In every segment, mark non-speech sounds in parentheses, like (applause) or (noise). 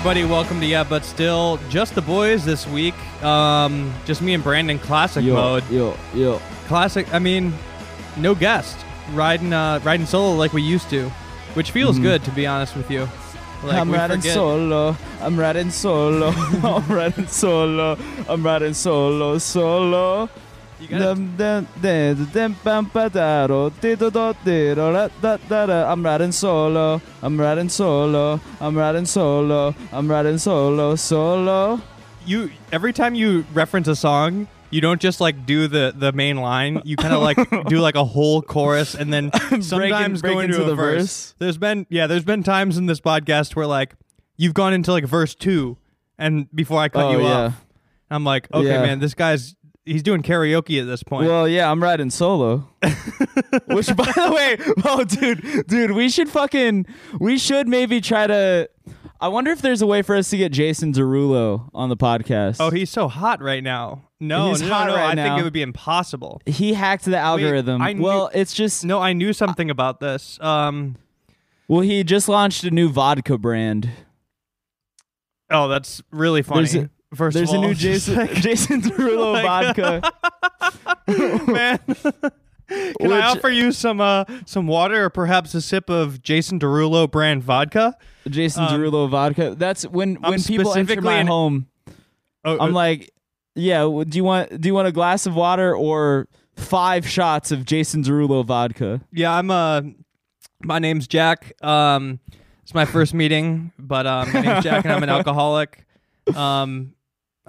everybody, welcome to Yeah, but still just the boys this week. Um, just me and Brandon, classic Yo, mode. yo, yo. Classic. I mean, no guest, riding, uh, riding solo like we used to, which feels good to be honest with you. Like, I'm riding forget- solo. I'm riding solo. (laughs) I'm riding solo. I'm riding solo, solo. You. I'm riding solo. I'm riding solo. I'm riding solo. I'm riding solo, solo. you every time you reference a song, you don't just like do the the main line. You kind of like do like a whole chorus and then (laughs) sometimes break go into, into a the verse. verse. There's been yeah, there's been times in this podcast where like you've gone into like verse two, and before I cut Oh, you yeah. off, I'm like, okay, Yeah. man, this guy's he's doing karaoke at this point. Well, yeah, I'm riding solo. (laughs) Which, by the way, oh, dude, dude, we should fucking, we should maybe try to. I wonder if there's a way for us to get Jason Derulo on the podcast. oh, he's so hot right now. No, He's no, hot no, right I think it would be impossible. he hacked the algorithm. I knew- well, it's just No, I knew something about this. Um, well, he just launched a new vodka brand. oh, that's really funny. There's a- First There's of a all, new it's just Jason (laughs) like- Jason Derulo (laughs) Like- vodka. (laughs) man. Can I offer you some uh some water or perhaps a sip of Jason Derulo brand vodka? Jason Um, Derulo vodka. That's when I'm when people enter my home. Oh, I'm like, yeah. Do you want do you want a glass of water or five shots of Jason Derulo vodka? yeah, I'm uh my name's Jack. Um it's my first meeting, but um my name's Jack and I'm an alcoholic. Um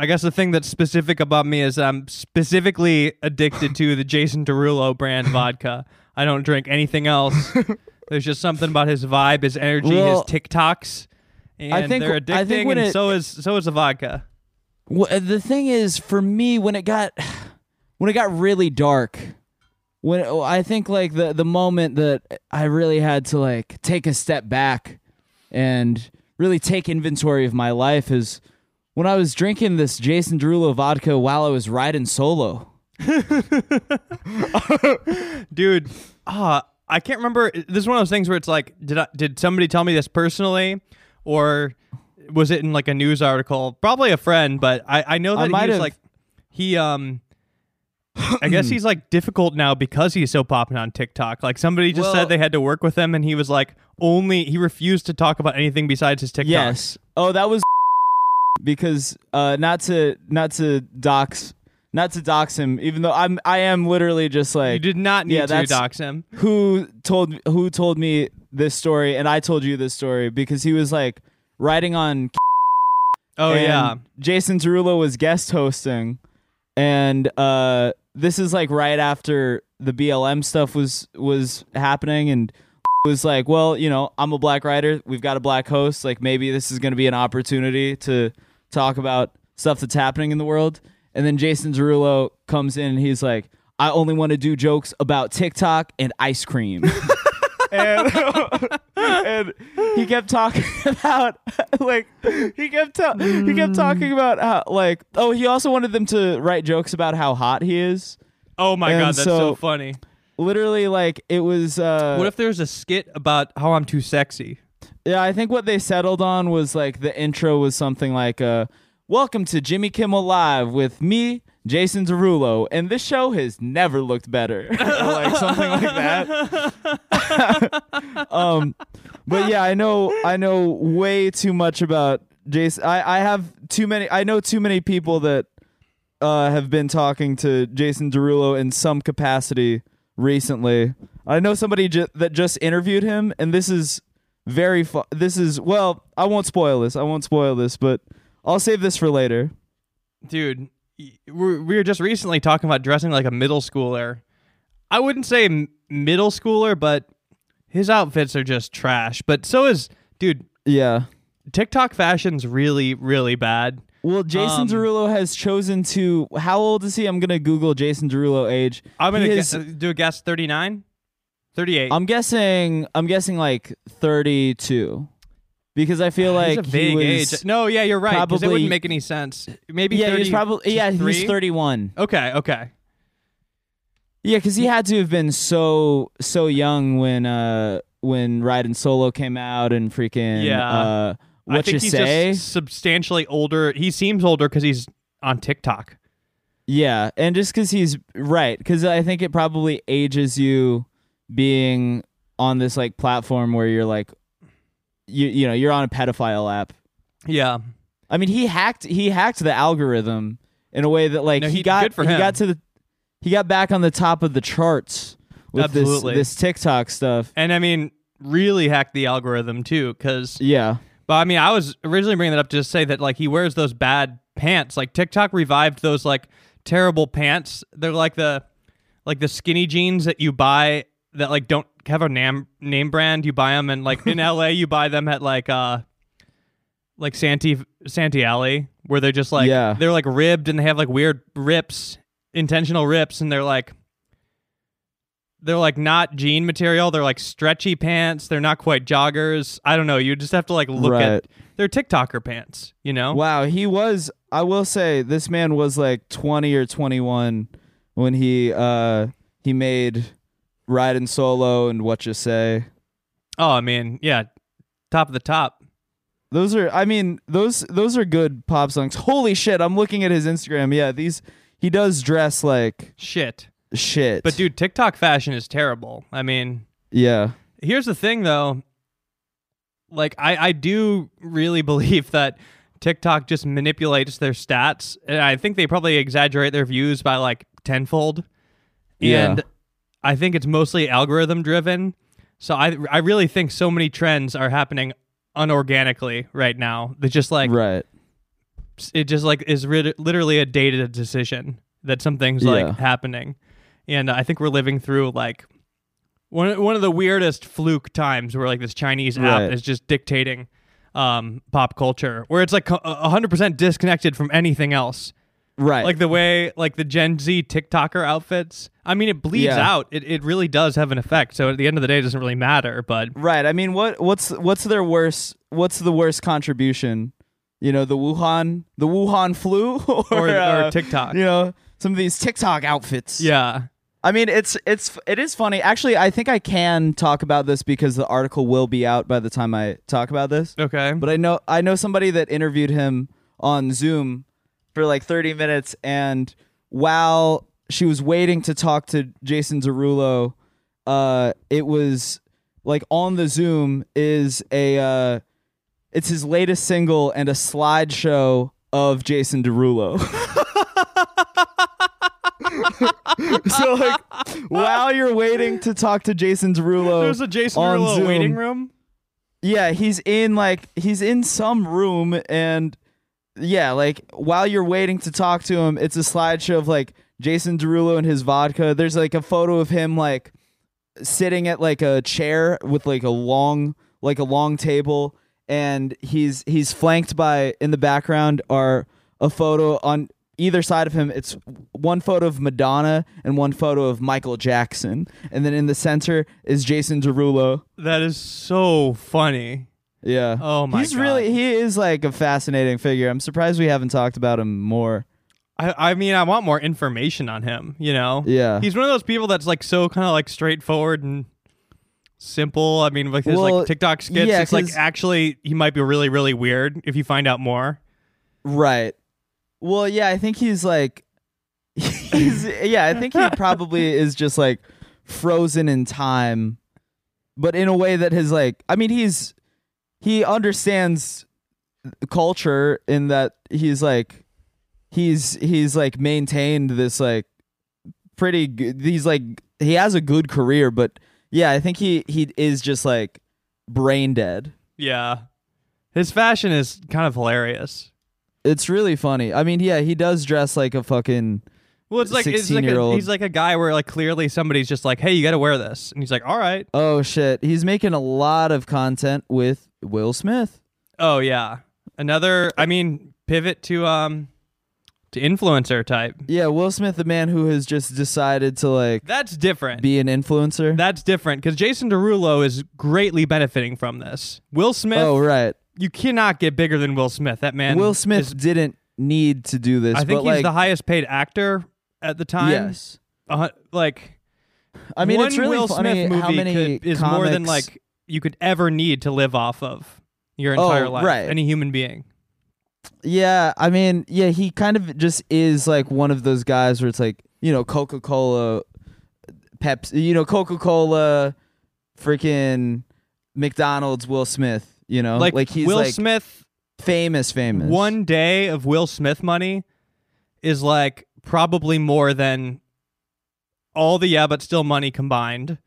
I guess the thing that's specific about me is I'm specifically addicted to the Jason Derulo brand (laughs) vodka. I don't drink anything else. (laughs) There's just something about his vibe, his energy, Well, his TikToks. And I think- they're I addicting, think when and it- so is so is the vodka. Well, the thing is, for me, when it got when it got really dark, when oh, I think like the the moment that I really had to like take a step back and really take inventory of my life is when I was drinking this Jason Derulo vodka while I was riding solo. (laughs) dude ah i can't remember this is one of those things where it's like did I, did somebody tell me this personally or was it in like a news article probably a friend but i i know I that might he's have- like he um I guess he's like (clears throat) difficult now because he's so popping on TikTok. Like somebody just Well- said they had to work with him, and he was like only he refused to talk about anything besides his TikTok. Yes. Oh, that was because uh, not to not to dox not to dox him, even though I'm I am literally just like you did not need Yeah, to dox him. who told who told me this story and I told you this story because he was like riding on Oh yeah, Jason Derulo was guest hosting and uh this is like right after the BLM stuff was was happening and was like, well, you know, I'm a black writer. We've got a black host. Like maybe this is going to be an opportunity to talk about stuff that's happening in the world. And then Jason Derulo comes in and he's like, I only want to do jokes about TikTok and ice cream. (laughs) and, and he kept talking (laughs) about like he kept ta- he kept talking about how like oh he also wanted them to write jokes about how hot he is. oh my and god, that's so, so- funny. Literally like it was uh What if there's a skit about how I'm too sexy? Yeah, I think what they settled on was like the intro was something like uh Welcome to Jimmy Kimmel Live with me, Jason Derulo, and this show has never looked better. (laughs) like something like that. (laughs) um but yeah, I know I know way too much about Jason. I, I have too many I know too many people that uh, have been talking to Jason Derulo in some capacity recently. I know somebody ju- that just interviewed him, and this is very fu- This is well, I won't spoil this. I won't spoil this, but I'll save this for later. dude we were just recently talking about dressing like a middle schooler i wouldn't say middle schooler but his outfits are just trash but so is dude Yeah. tiktok fashion's really really bad Well, Jason Um, Derulo has chosen to. How old is he? I'm gonna Google Jason Derulo age. i'm gonna gu- uh, do a guess 39 38 I'm guessing. I'm guessing like 32, because I feel like (sighs) he's a vague he was, age no yeah you're right 'cause it probably- wouldn't make any sense maybe Yeah, 30, he's probably yeah he's 31. okay okay Yeah, because he had to have been so so young when uh when Riding Solo came out and freaking Yeah. uh I What think you he's say? just substantially older. He seems older because he's on TikTok. Yeah, and just because he's right, because I think it probably ages you being on this like platform where you're like, you you know, you're on a pedophile app. Yeah. I mean, he hacked he hacked the algorithm in a way that like No, he, he- got he him. got to the he got back on the top of the charts with Absolutely. this this TikTok stuff. And I mean, really hacked the algorithm too, because. Yeah, But I mean, I was originally bringing that up to just say that like he wears those bad pants. Like TikTok revived those like terrible pants. They're like the like the skinny jeans that you buy that like don't have a name name brand. You buy them and like in LA you buy them at like uh like Santee Santee Alley where they're just like Yeah. they're like ribbed and they have like weird rips, intentional rips, and they're like they're like not jean material. They're like stretchy pants. They're not quite joggers. I don't know. You just have to like look Right. at they're TikToker pants. You know? Wow, he was. I will say this man was like twenty or twenty one when he uh he made riding solo and what you say. Oh, I mean, yeah, top of the top. Those are. I mean, those those are good pop songs. Holy shit! I'm looking at his Instagram. Yeah, these he does dress like Shit. shit. But dude, TikTok fashion is terrible. I mean, yeah, here's the thing though. Like I, I do really (laughs) believe that TikTok just manipulates their stats. And I think they probably exaggerate their views by like tenfold. Yeah. And I think it's mostly algorithm driven. So I I really think so many trends are happening unorganically right now. That just like right. it just like is rit- literally a data decision that something's Yeah. like happening and i think we're living through like one, one of the weirdest fluke times where like this chinese app Right. is just dictating um, pop culture where it's like a- a 100% disconnected from anything else Right. like the way like the gen z tiktoker outfits i mean it bleeds Yeah. out it, it really does have an effect so at the end of the day it doesn't really matter but right. I mean, what what's what's their worst? What's the worst contribution? You know, the Wuhan the Wuhan flu, (laughs) or, or, uh, or tiktok You know, some of these TikTok outfits. yeah I mean, it's it's it is funny. Actually, I think I can talk about this because the article will be out by the time I talk about this. okay But I know I know somebody that interviewed him on Zoom for like 30 minutes and while she was waiting to talk to Jason Derulo, uh it was like on the Zoom is a uh it's his latest single and a slideshow of Jason Derulo. (laughs) so like while you're waiting to talk to Jason Derulo there's a jason on Derulo Zoom. waiting room yeah, he's in like he's in some room and yeah, like while you're waiting to talk to him, it's a slideshow of like Jason Derulo and his vodka. There's like a photo of him like sitting at like a chair with like a long like a long table and he's he's flanked by in the background are a photo on either side of him it's one photo of Madonna and one photo of Michael Jackson and then in the center is Jason Derulo. That is so funny. Yeah. Oh my He's God. really he is like a fascinating figure. I'm surprised we haven't talked about him more. I, I mean, I want more information on him. You know, Yeah. he's one of those people that's like so kind of like straightforward and simple. I mean, like his Well, like TikTok skits. yeah, it's like actually he might be really really weird if you find out more. Right. Well, yeah, I think he's like (laughs) he's yeah, I think he (laughs) probably is just like frozen in time but in a way that has like I mean, he's he understands culture in that he's like he's he's like maintained this like pretty good he's like he has a good career but yeah i think he he is just like brain dead Yeah, his fashion is kind of hilarious. it's really funny i mean yeah he does dress like a fucking Well, it's like it's like a, 16-year-old. he's like a guy where like clearly somebody's just like, hey, you got to wear this, and he's like, all right. oh shit he's making a lot of content with will smith Oh yeah, another. I mean, pivot to um to influencer type. yeah will smith the man who has just decided to like That's different. be an influencer That's different because Jason Derulo is greatly benefiting from this. Will Smith, oh right you cannot get bigger than Will Smith. That man, will smith is- didn't need to do this I think but he's like the highest paid actor at the time. yes Uh, like I mean, one it's really Will funny Smith movie how many could, is more than comics- like you could ever need to live off of. your Oh, entire life. right. Any human being. Yeah, I mean, yeah, he kind of just is like one of those guys where it's like, you know, Coca Cola, Pepsi, you know, Coca Cola, freaking McDonald's, Will Smith, you know, like, he's Will like Smith. famous, famous. One day of Will Smith money is like probably more than all the yeah, but still money combined,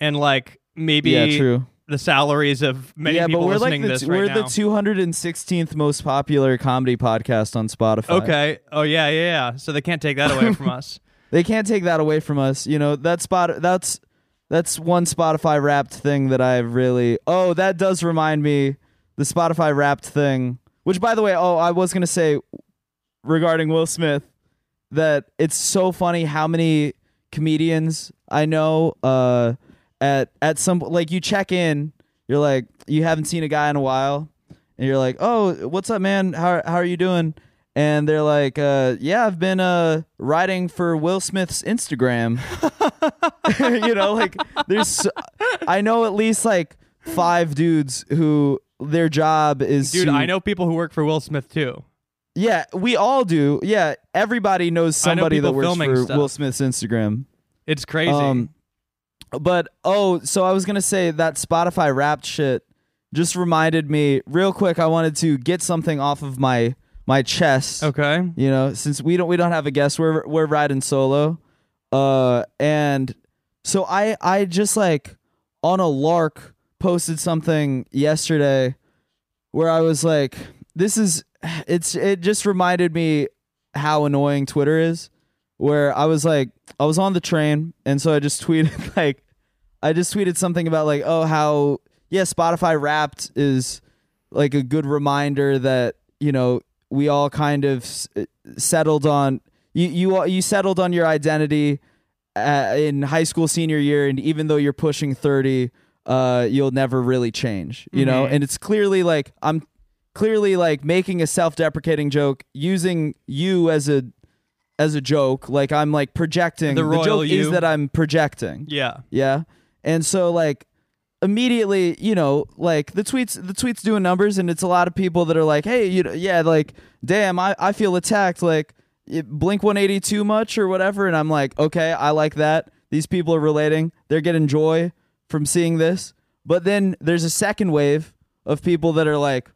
and like maybe yeah, true. The salaries of many yeah, people but we're like the, to this t- we're right the 216th most popular comedy podcast on Spotify. okay. Oh yeah, yeah, yeah. So they can't take that away from (laughs) us. they can't take that away from us. You know, that spot that's that's one Spotify wrapped thing that I really Oh, that does remind me the Spotify wrapped thing. Which by the way, oh, I was going to say regarding Will Smith that it's so funny how many comedians I know uh at at some like you check in, you're like you haven't seen a guy in a while and you're like, "Oh, what's up, man? How how are you doing?" And they're like, uh, "Yeah, I've been uh writing for Will Smith's Instagram." (laughs) you know, like there's so- I know at least like five dudes who their job is Dude, to- I know people who work for Will Smith too. Yeah, we all do. Yeah, everybody knows I know somebody that works for stuff. Will Smith's Instagram. It's crazy. Um, but oh, so I was gonna say that Spotify Wrapped shit just reminded me real quick. I wanted to get something off of my my chest. okay. You know, since we don't we don't have a guest, we're we're riding solo. Uh, and so I I just like on a lark posted something yesterday where I was like, this is it's it just reminded me how annoying Twitter is. Where I was like, I was on the train, and so I just (laughs) tweeted like, I just tweeted something about like, oh how yeah, Spotify Wrapped is like a good reminder that you know we all kind of s- settled on you you all- you settled on your identity uh, in high school senior year, and even though you're pushing thirty, uh, you'll never really change. You know, Mhm. and it's clearly like I'm clearly like making a self-deprecating joke using you as a as a joke like i'm like projecting The the, joke you. is that i'm projecting Yeah. yeah. And so like immediately, you know, like the tweets the tweets doing numbers and it's a lot of people that are like, "Hey, you know, yeah, like damn, I I feel attacked like Blink 182 much or whatever." And I'm like, "Okay, I like that. These people are relating. They're getting joy from seeing this." But then there's a second wave of people that are like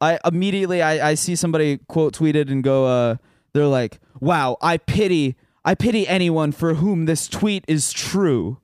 I immediately I, I see somebody quote tweeted and go uh they're like, "Wow, I pity I pity anyone for whom this tweet is true."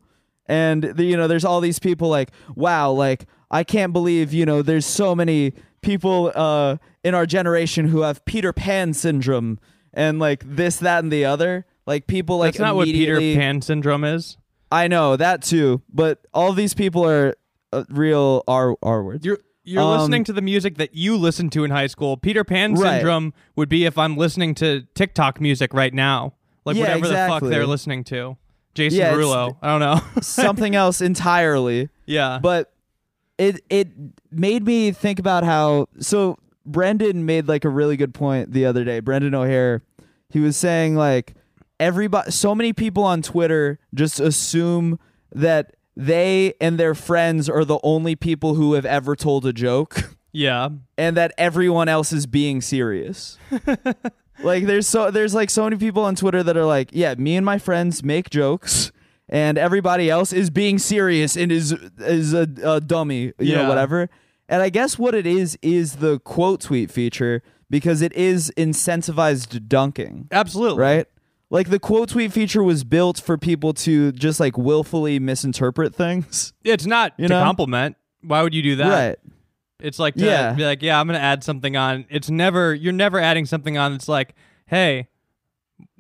And the, you know, there's all these people like, "Wow, like I can't believe, you know, there's so many people uh in our generation who have Peter Pan syndrome and like this that and the other." Like people like That's not what Peter Pan syndrome is. I know that too, but all these people are uh, real R R words. You're you're Um, listening to the music that you listened to in high school. Peter Pan Right. syndrome would be if I'm listening to TikTok music right now, like Yeah, whatever the fuck they're listening to. Jason Yeah. I don't know. (laughs) Something else entirely. yeah. but it it made me think about how so Brendan made like a really good point the other day. Brendan O'Hare, he was saying like everybody so many people on Twitter just assume that they and their friends are the only people who have ever told a joke yeah. and that everyone else is being serious. (laughs) like there's so there's like so many people on Twitter that are like, yeah, me and my friends make jokes and everybody else is being serious and is is a, a dummy, you Yeah. know, whatever. And I guess what it is is the quote tweet feature because it is incentivized dunking, Absolutely. right? Like the quote tweet feature was built for people to just like willfully misinterpret things. It's not You to know? compliment. Why would you do that? Right. It's like to Yeah. be like, yeah, I'm gonna add something on. It's never you're never adding something on. It's like, hey,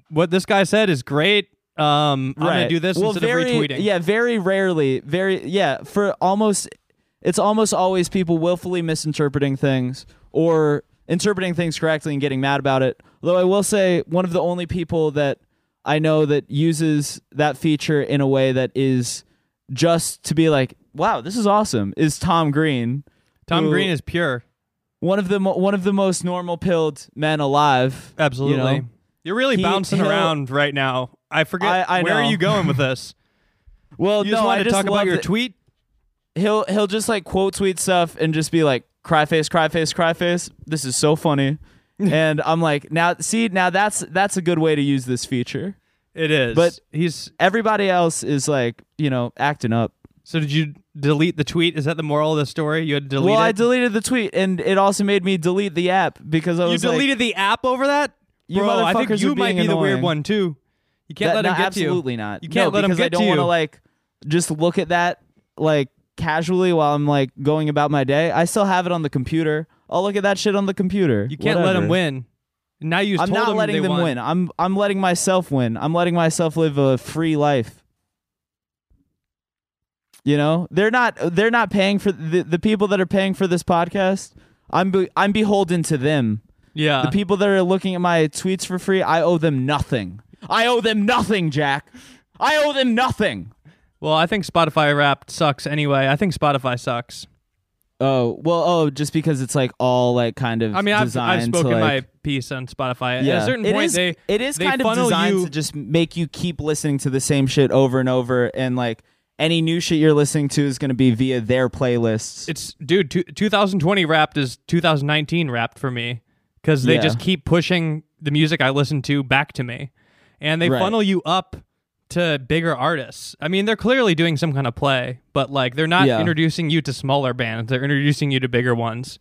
what this guy said is great. Um, I'm gonna do this well, instead very, of retweeting. Yeah, very rarely, very yeah, for almost it's almost always people willfully misinterpreting things or interpreting things correctly and getting mad about it. Although I will say one of the only people that I know that uses that feature in a way that is just to be like, "Wow, this is awesome." is Tom Green. Tom who- Green is pure. one of the mo- one of the most normal pilled men alive. Absolutely. You know? You're really He- bouncing around right now. I forget I- I where are you going with this. (laughs) Well, You no, just I wanted to talk about your tweet. he'll he'll just like quote tweet stuff and just be like cry face, cry face, cry face. This is so funny. (laughs) and I'm like, now see, now that's that's a good way to use this feature. It is. But- he's Everybody else is like, you know, acting up. so did you delete the tweet? Is that the moral of the story? You had to delete well, I deleted the tweet, and it also made me delete the app because I you was like, deleted the app over that? You Bro, I think motherfuckers you might being be the weird annoying. one too. You can't that, let him no, get to you. absolutely not. You can't no, let him because get I don't want to you. like just look at that like casually while I'm like going about my day. I still have it on the computer. I'll look at that shit on the computer. You can't let Whatever. him win. Now you I'm told not letting they them won. win. I'm I'm letting myself win. I'm letting myself live a free life. You know, they're not they're not paying for the the people that are paying for this podcast. I'm be, I'm beholden to them. Yeah. The people that are looking at my tweets for free, I owe them nothing. I owe them nothing, Jack. I owe them nothing. well, I think Spotify Wrapped sucks anyway. I think Spotify sucks. Oh well, oh, just because it's like all like kind of. I mean, I've, I've spoken to, my piece on Spotify. Yeah, At a certain It point, is- they it is they kind of designed you- to just make you keep listening to the same shit over and over, and like any new shit you're listening to is going to be via their playlists. It's dude, two, 2020 Wrapped is 2019 Wrapped for me because they Yeah. just keep pushing the music I listen to back to me, and they Right. funnel you up to bigger artists. I mean, they're clearly doing some kind of play, but like they're not Yeah. introducing you to smaller bands. They're introducing you to bigger ones.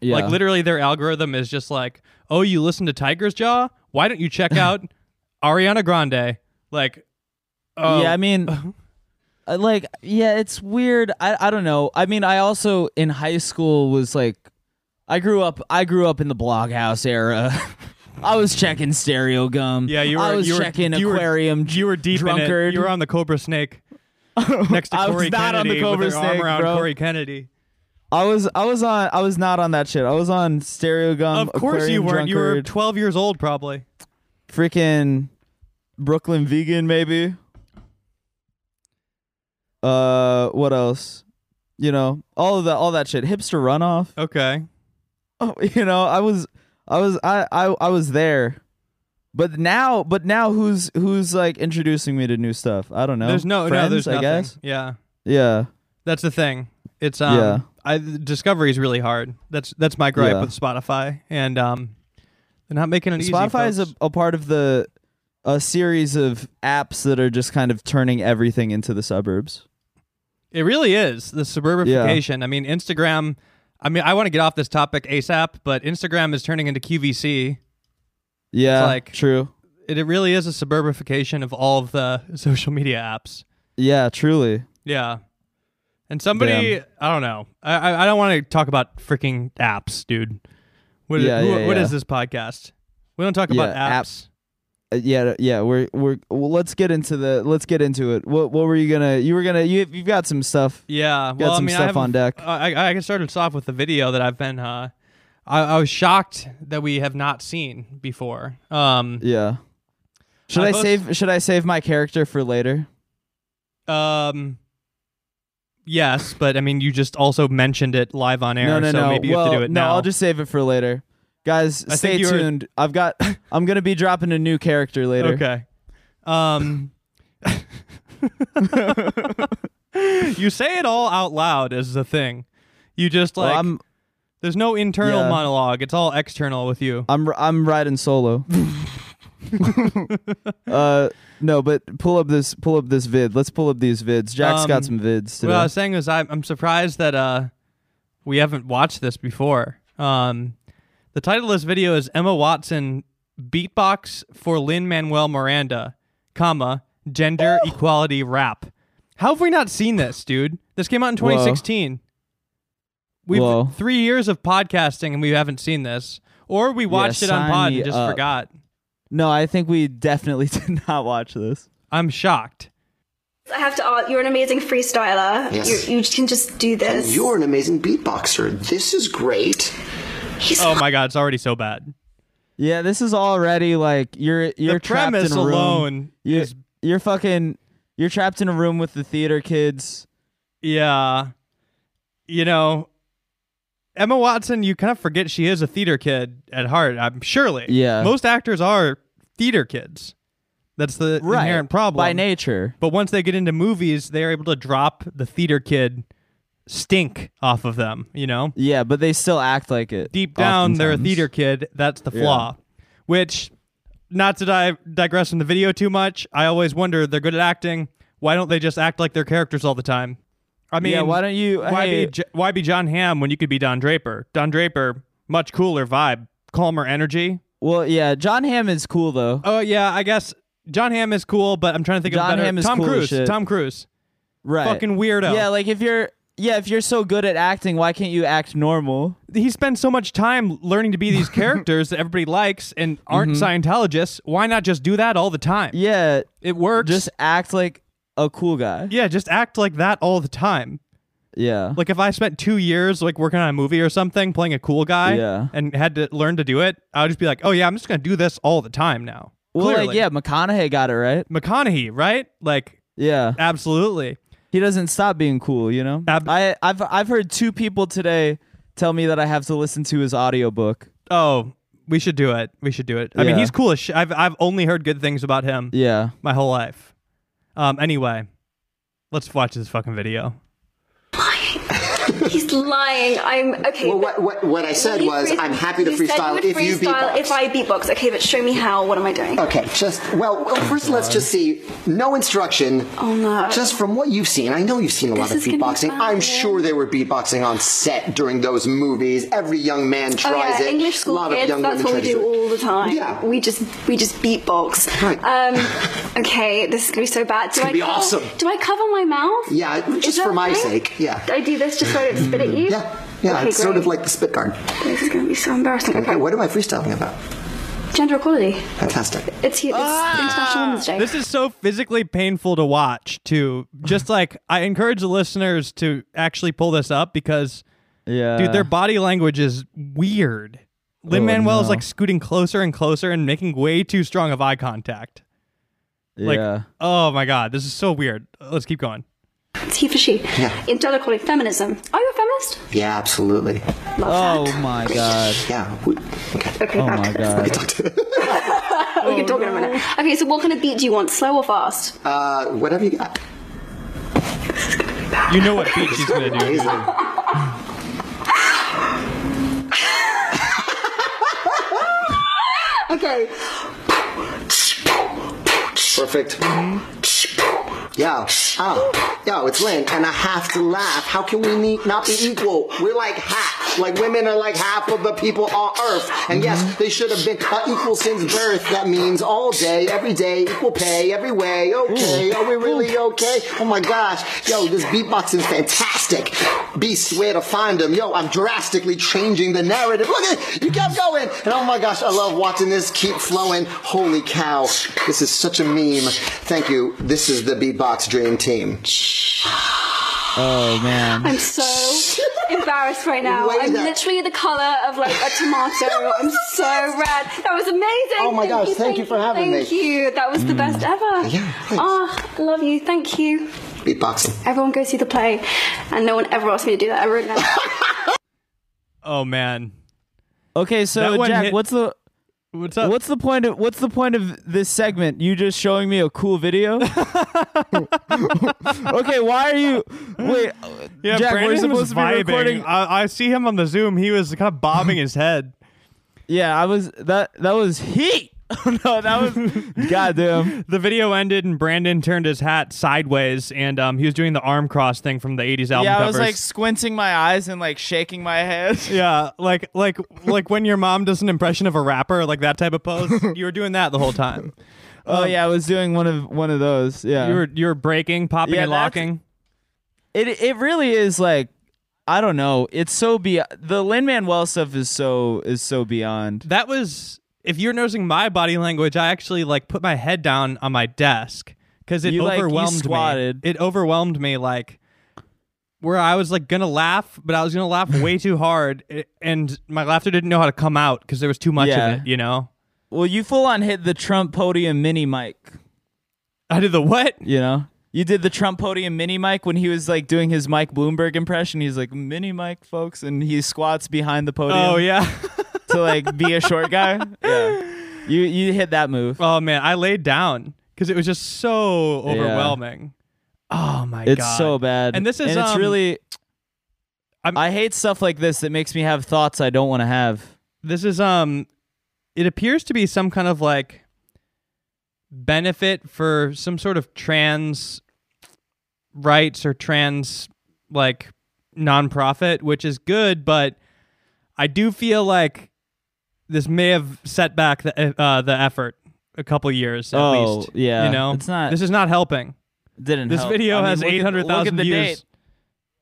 yeah. Like literally, their algorithm is just like, oh, you listen to Tiger's Jaw? Why don't you check (laughs) out Ariana Grande? Like, oh, Yeah, I mean, (laughs) Uh, like, yeah, it's weird. I I don't know. I mean, I also in high school was like, I grew up. I grew up in the bloghouse era. (laughs) I was checking Stereogum. yeah, you were. I was you were, checking you were- aquarium. You were deep drunkard. in it. You were on the Cobra Snake (laughs) next to I was Corey not on the Cobra with their arm Snake, around bro. Cory Kennedy. I was I was on I was not on that shit. I was on Stereogum. of course you weren't. You were 12 years old, probably. freaking Brooklyn vegan maybe. Uh, what else? You know, all of that, all that shit. Hipster runoff. Okay. (laughs) Oh, you know, I was, I was, I, I, I was there. But now, but now, who's who's like introducing me to new stuff? I don't know. There's no, Friends, no, there's I nothing. guess. Yeah, Yeah, that's the thing. It's um, Yeah. I discovery is really hard. That's that's my gripe Yeah. with Spotify, and um, they're not making it easy. Spotify is a, a part of the a series of apps that are just kind of turning everything into the suburbs. It really is the suburbification. I mean, Instagram. I mean, I want to get off this topic ASAP, but Instagram is turning into QVC. Yeah, like- true. It, it really is a suburbification of all of the (laughs) social media apps. Yeah, truly. Yeah. And somebody, Damn. I don't know. I I, don't want to talk about freaking apps, dude. What, Yeah, who- yeah, what yeah. is this podcast? We don't talk about Yeah, apps. Uh, yeah, yeah. We're we're well, let's get into the let's get into it. What what were you gonna? You were gonna you you've got some stuff. Yeah. Got well, some I mean, stuff on deck. I, I started off with the video that I've been. Uh, I, I was shocked that we have not seen before. Um, Yeah. Should I I save Should I save my character for later? um, yes, but I mean, you just also mentioned it live on air, no, no, so no. maybe you well, have to do it no, now. I'll just save it for later. Guys, I stay were- tuned. I've got. (laughs) I'm gonna be dropping a new character later. Okay. Um (laughs) You say it all out loud is the thing. You just Well, like I'm there's no internal Yeah. monologue. It's all external with you. I'm I'm riding solo. (laughs) uh no, but pull up this pull up this vid. Let's pull up these vids. Jack's Um, got some vids today. What I was saying is I'm I'm surprised that uh we haven't watched this before. Um the title of this video is Emma Watson beatbox for Lin Manuel Miranda, comma, gender oh. equality rap. How have we not seen this, dude? This came out in Whoa. 2016. We've Whoa. three years of podcasting and we haven't seen this, or we watched it on pod me and just up. forgot. no, I think we definitely (laughs) did not watch this. I'm shocked. I have to ask, you're an amazing freestyler. Yes. You, you can just do this. You're an amazing beatboxer. This is great. He's Oh my god, it's already so bad. Yeah, this is already like you're you're the trapped premise in a room. alone You- is You're fucking you're trapped in a room with the theater kids. Yeah. You know, Emma Watson, you kind of forget she is a theater kid at heart. I'm surely. Yeah. Most actors are theater kids. That's the inherent problem. by nature. But once they get into movies, they're able to drop the theater kid stink off of them, you know? Yeah, but they still act like it. Deep down, they're a theater kid. That's the flaw. Which, not to di- digress from the video too much, I always wonder they're good at acting. Why don't they just act like their characters all the time? I mean, yeah, why don't you? why hey, be J- why be Jon Hamm when you could be Don Draper? Don Draper, much cooler vibe, calmer energy. well, yeah, Jon Hamm is cool though. Oh yeah, I guess Jon Hamm is cool, but I'm trying to think John of better. Hamm is Tom cool Cruise. Tom Cruise. Right. Fucking weirdo. Yeah, like if you're yeah, if you're so good at acting, why can't you act normal? he spends so much time learning to be these (laughs) characters that everybody likes and aren't Scientologists. Why not just do that all the time? Mm-hmm. Yeah, It works. just act like a cool guy. yeah, just act like that all the time. Yeah. Like if I spent two years like working on a movie or something, playing a cool guy, Yeah. and had to learn to do it, I would just be like, oh yeah, I'm just gonna do this all the time now. well, Clearly. like yeah, McConaughey got it right. McConaughey, right? Like Yeah. absolutely. He doesn't stop being cool, you know? Ab- I I've I've heard two people today tell me that I have to listen to his audiobook. Oh, we should do it. We should do it. I mean, he's cool as shit. I've I've only heard good things about him Yeah. my whole life. Um. Anyway, let's watch this fucking video. He's (laughs) lying. I'm okay. Well, what, what, what I said was, free- I'm happy to you said freestyle would if you freestyle beatbox. If I beatbox, okay, but show me how. What am I doing? Okay, just well, well first let's just see. No instruction. Oh no. Just from what you've seen, I know you've seen a lot This of is gonna be beatboxing. bad. I'm sure they were beatboxing on set during those movies. Every young man Oh tries yeah, it. English a school lot of kids. young That's women what we try to do it. all the time. Yeah. We just we just beatbox. Right. Um. (laughs) Okay, this is gonna be so bad. Do gonna I be cover, awesome. Do I cover my mouth? Yeah, Is just that for my okay? sake. Yeah. Do I do this just so I don't spit at you? Yeah, yeah, Okay, it's sort of like the spit guard. This is gonna be so embarrassing. Okay, Okay. what am I freestyling about? Gender equality. Fantastic. It's, it's International Women's Day. Ah! This is so physically painful to watch. To just (laughs) like, I encourage the listeners to actually pull this up because, Yeah. dude, their body language is weird. Lin Manuel is no. like scooting closer and closer and making way too strong of eye contact. Like, yeah. oh my god, this is so weird. Let's keep going. It's he for she. Yeah. In gender equality, feminism. Are you a feminist? Yeah, absolutely. Love Oh that. my god. Yeah. we- Okay. Okay, Oh back. my (laughs) god. we can talk in a minute. Okay, so what kind of beat do you want? Slow or fast? Uh, whatever you got. You know what beat she's gonna do. Amazing. (laughs) Okay. Perfect. Yo, oh, yo, it's Lin, and I have to laugh. How can we not be equal? We're like half. Like women are like half of the people on Earth. And mm-hmm. yes, they should have been equal since birth. That means all day, every day, equal pay, every way. Okay, are we really okay? Oh my gosh, yo, this beatboxing's fantastic. Beasts, where to find them? Yo, I'm drastically changing the narrative. Look at it, you kept going. And oh my gosh, I love watching this keep flowing. Holy cow, this is such a meme. Thank you. This is the Beatbox Dream Team. (sighs) Oh man. I'm so (laughs) embarrassed right now. Wait I'm that- literally the color of like a tomato. (laughs) I'm so red. That was amazing. Oh my gosh, thank you for having thank me. Thank you. That was the mm. best ever. Yeah, thanks. Oh, love you. Thank you. Beatboxing. Everyone go see the play, and no one ever asked me to do that ever again. (laughs) Oh man, Okay, so Jack, hit- what's the what's up? what's the point of what's the point of this segment? You just showing me a cool video? (laughs) okay, why are you wait yeah, Jack, we're Brandon supposed was to be vibing. recording I, I see him on the Zoom. He was kind of bobbing his head. Yeah, I was that that was heat. (laughs) no, that was (laughs) goddamn. (laughs) The video ended and Brandon turned his hat sideways and um, he was doing the arm cross thing from the 80s album Yeah, I covers. was like squinting my eyes and like shaking my head. yeah, like like like when your mom does an impression of a rapper, like that type of pose. you were doing that the whole time. Oh yeah, I was doing one of one of those. Yeah. You were you were breaking, popping, Yeah, and locking. it it really is like I don't know. It's so be the Lin Manuel stuff is so is so beyond. That was if you're noticing my body language, I actually like put my head down on my desk because it You, like, overwhelmed squatted. me. It overwhelmed me like where I was like gonna laugh, but I was gonna laugh way (laughs) too hard, eh, and my laughter didn't know how to come out because there was too much Yeah. of it. You know, Well, you full on hit the Trump podium mini mic. I did the what? You know, you did the Trump podium mini mic when he was like doing his Mike Bloomberg impression. He's like mini mic, folks, and he squats behind the podium. Oh yeah. (laughs) to like be a short guy. Yeah, (laughs) you you hit that move. oh man, I laid down because it was just so overwhelming. Oh my It's god, It's so bad, And this is and it's um, really I'm- I hate stuff like this that makes me have thoughts I don't want to have. This is um it appears to be some kind of like benefit for some sort of trans rights or trans like nonprofit, which is good, but I do feel like this may have set back the uh, the effort a couple years at Oh, least. yeah. you know, It's not- This is not helping. Didn't This help. video I mean, has look at- eight hundred look at the views. date.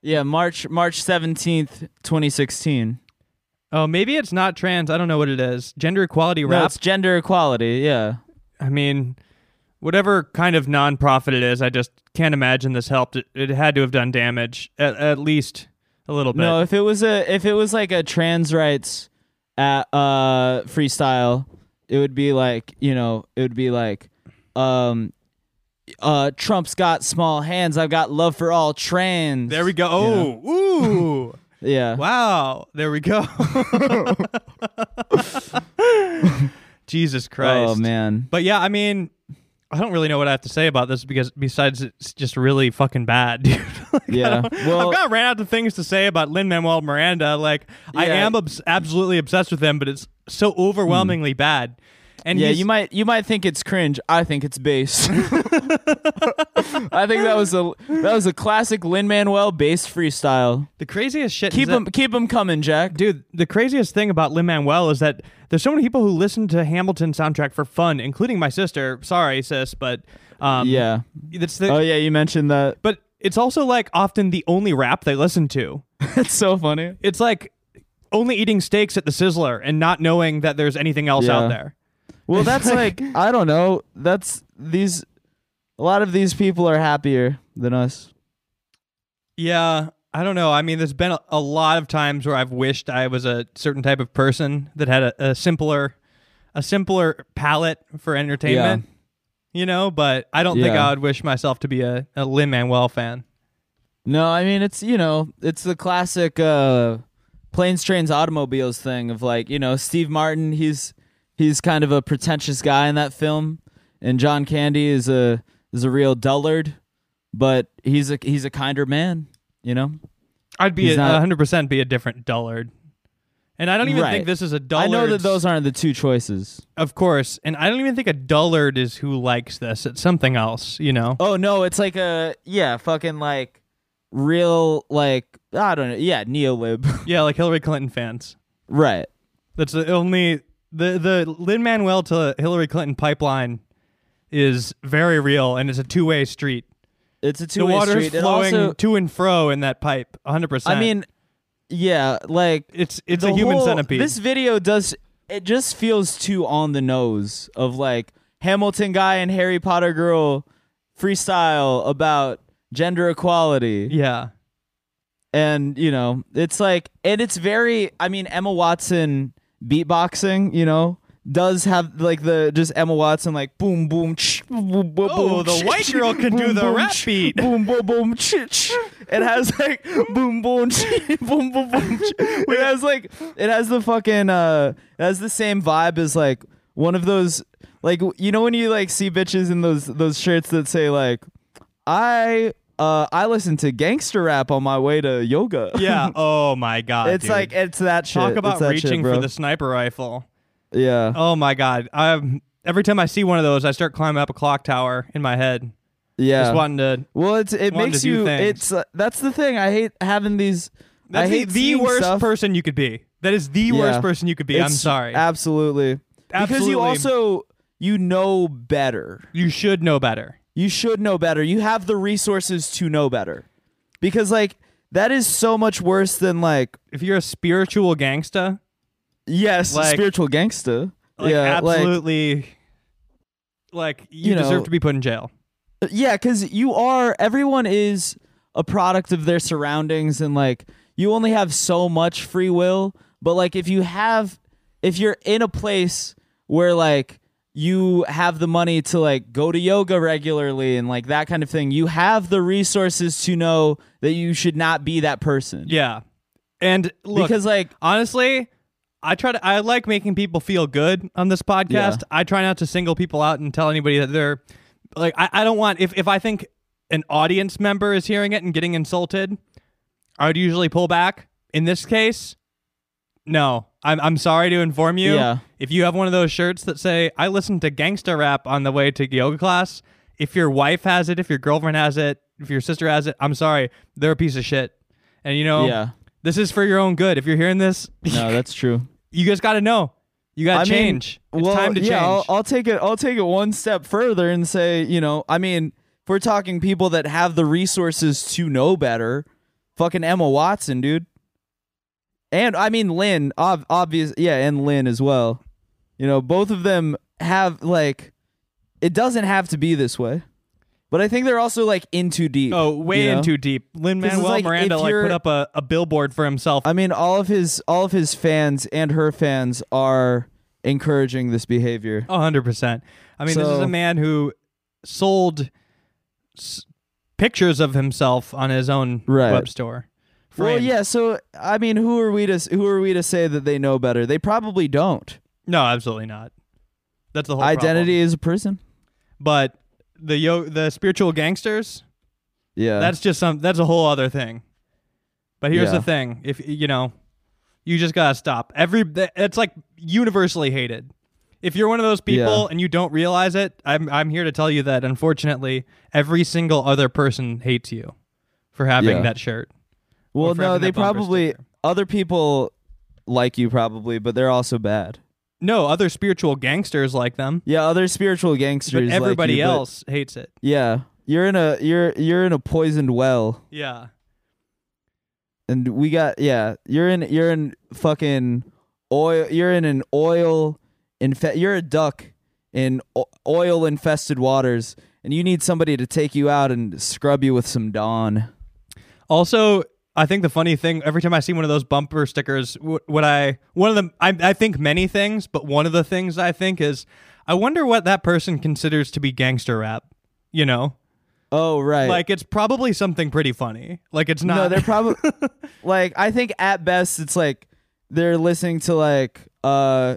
Yeah, March March seventeenth, twenty sixteen. Oh, maybe it's not trans. I don't know what it is. Gender equality No, it's gender equality. Yeah. I mean, whatever kind of nonprofit it is, I just can't imagine this helped. It, it had to have done damage, at, at least a little bit. No, if it was a if it was like a trans rights uh, uh freestyle, it would be like, you know, it would be like um uh Trump's got small hands, I've got love for all trans. there we go. Oh, ooh, (laughs) Yeah. wow. There we go. (laughs) (laughs) Jesus Christ. Oh man. But yeah, I mean, I don't really know what I have to say about this because besides it's just really fucking bad, (laughs) dude. Like, yeah, well, I've got ran out of things to say about Lin Manuel Miranda. Like, I am obs- absolutely obsessed with him, but it's so hmm. overwhelmingly bad. And Yeah, you might you might think it's cringe. I think it's bass. (laughs) I think that was a that was a classic Lin Manuel bass freestyle. the craziest shit. Keep them keep them coming, Jack. dude. The craziest thing about Lin Manuel is that there's so many people who listen to Hamilton soundtrack for fun, including my sister. Sorry, sis, but um, Yeah. it's the. Oh yeah, you mentioned that. But it's also like often the only rap they listen to. (laughs) it's so funny. It's like only eating steaks at the Sizzler and not knowing that there's anything else Yeah. out there. Well, (laughs) that's like I don't know. That's these. A lot of these people are happier than us. Yeah, I don't know. I mean, there's been a, a lot of times where I've wished I was a certain type of person that had a, a simpler, a simpler palette for entertainment. Yeah. You know, but I don't think Yeah. I would wish myself to be a, a Lin Manuel fan. No, I mean it's you know it's the classic uh, planes, trains, automobiles thing of like you know Steve Martin. He's he's kind of a pretentious guy in that film, and John Candy is a is a real dullard, but he's a he's a kinder man. You know. I'd be a 100% be a different dullard. And I don't even Right. think this is a dullard. I know that those aren't the two choices. Of course. And I don't even think a dullard is who likes this. It's something else, you know? Oh no, it's like a yeah, fucking like real like I don't know, yeah, neo lib. (laughs) Yeah, like Hillary Clinton fans. right. That's the only the the Lin Manuel to Hillary Clinton pipeline is very real, and it's a two way street. It's a The two-way water's street. Flowing also, to and fro in that pipe, 100. percent I mean, yeah, like it's it's a human whole- centipede. This video does it just feels too on the nose of like Hamilton guy and Harry Potter girl freestyle about gender equality. yeah, And, you know, it's like and it's very I mean Emma Watson beatboxing, you know, does have like the just Emma Watson like boom boom ch, boom boom boom. Oh, the ch, white girl can do the boom, rap ch, beat. Boom boom boom ch, ch. It has like boom boom ch, (laughs) boom boom boom. ch. It has like it has the fucking uh it has the same vibe as like one of those like you know when you like see bitches in those those shirts that say like I uh I listen to gangster rap on my way to yoga. (laughs) yeah. (laughs) Oh my god, it's dude. like it's that shit. talk about reaching shit, for the sniper rifle. Yeah. Oh my god, I every time I see one of those, I start climbing up a clock tower in my head, yeah. just wanting to. well, it's it makes you. things. It's uh, that's the thing. I hate having these. That's I hate the seeing worst stuff. person you could be. That is the worst person you could be. I'm sorry. Absolutely. Absolutely. Because you also you know better. you should know better. You should know better. You have the resources to know better. Because like that is so much worse than like If you're a spiritual gangsta, yes, Like- spiritual gangsta. like yeah, like absolutely, like, you, You know- deserve to be put in jail. Uh, yeah, because you are. Everyone is a product of their surroundings, and like you only have so much free will. But like if you have, if you're in a place where like you have the money to like go to yoga regularly and like that kind of thing, you have the resources to know that you should not be that person. Yeah, and look, because like honestly, I try to. I like making people feel good on this podcast. Yeah. I try not to single people out and tell anybody that they're like. I, I don't want if if I think an audience member is hearing it and getting insulted. I would usually pull back. In this case, no. I'm I'm sorry to inform you. Yeah. If you have one of those shirts that say I listen to gangsta rap on the way to yoga class, if your wife has it, if your girlfriend has it, if your sister has it, I'm sorry, they're a piece of shit. And you know, Yeah. this is for your own good. If you're hearing this, No, (laughs) that's true. you just got to know. You got to mean, change. it's well, time to yeah, change. I'll, I'll take it. I'll take it one step further and say, you know, I mean, if we're talking people that have the resources to know better, fucking Emma Watson, dude, and I mean Lin, ob- obvious, yeah, and Lin as well. You know, both of them have like, it doesn't have to be this way, but I think they're also like in too deep. oh, way you know? in too deep. 'Cause it's Manuel like, Miranda if like you're- put up a, a billboard for himself. I mean, all of his all of his fans and her fans are encouraging this behavior. A hundred percent. I mean, this is So- a man who sold s- pictures of himself on his own Right. web store. Well, yeah. So I mean, who are we to who are we to say that they know better? They probably don't. No, absolutely not. That's the whole Identity problem. is a prison. But the yo the spiritual gangsters, Yeah, that's just some. That's a whole other thing. But here's Yeah. the thing: if you know, you just gotta stop. Every it's like universally hated. If you're one of those people Yeah. and you don't realize it, I'm I'm here to tell you that unfortunately, every single other person hates you for having Yeah. that shirt. Well, no, they probably sticker. other people like you probably, but they're also bad. No, other spiritual gangsters like them, Yeah, other spiritual gangsters. but like everybody you, but- else hates it. yeah, you're in a you're you're in a poisoned well, Yeah. and we got yeah, you're in you're in fucking oil. You're in an oil infe- You're a duck in oil infested waters, and you need somebody to take you out and scrub you with some Dawn. Also, I think the funny thing every time I see one of those bumper stickers, what I one of them I I think many things, but one of the things I think is I wonder what that person considers to be gangster rap. You know, Oh right. like it's probably something pretty funny. Like it's not. no, they're probably (laughs) like I think at best it's like they're listening to like uh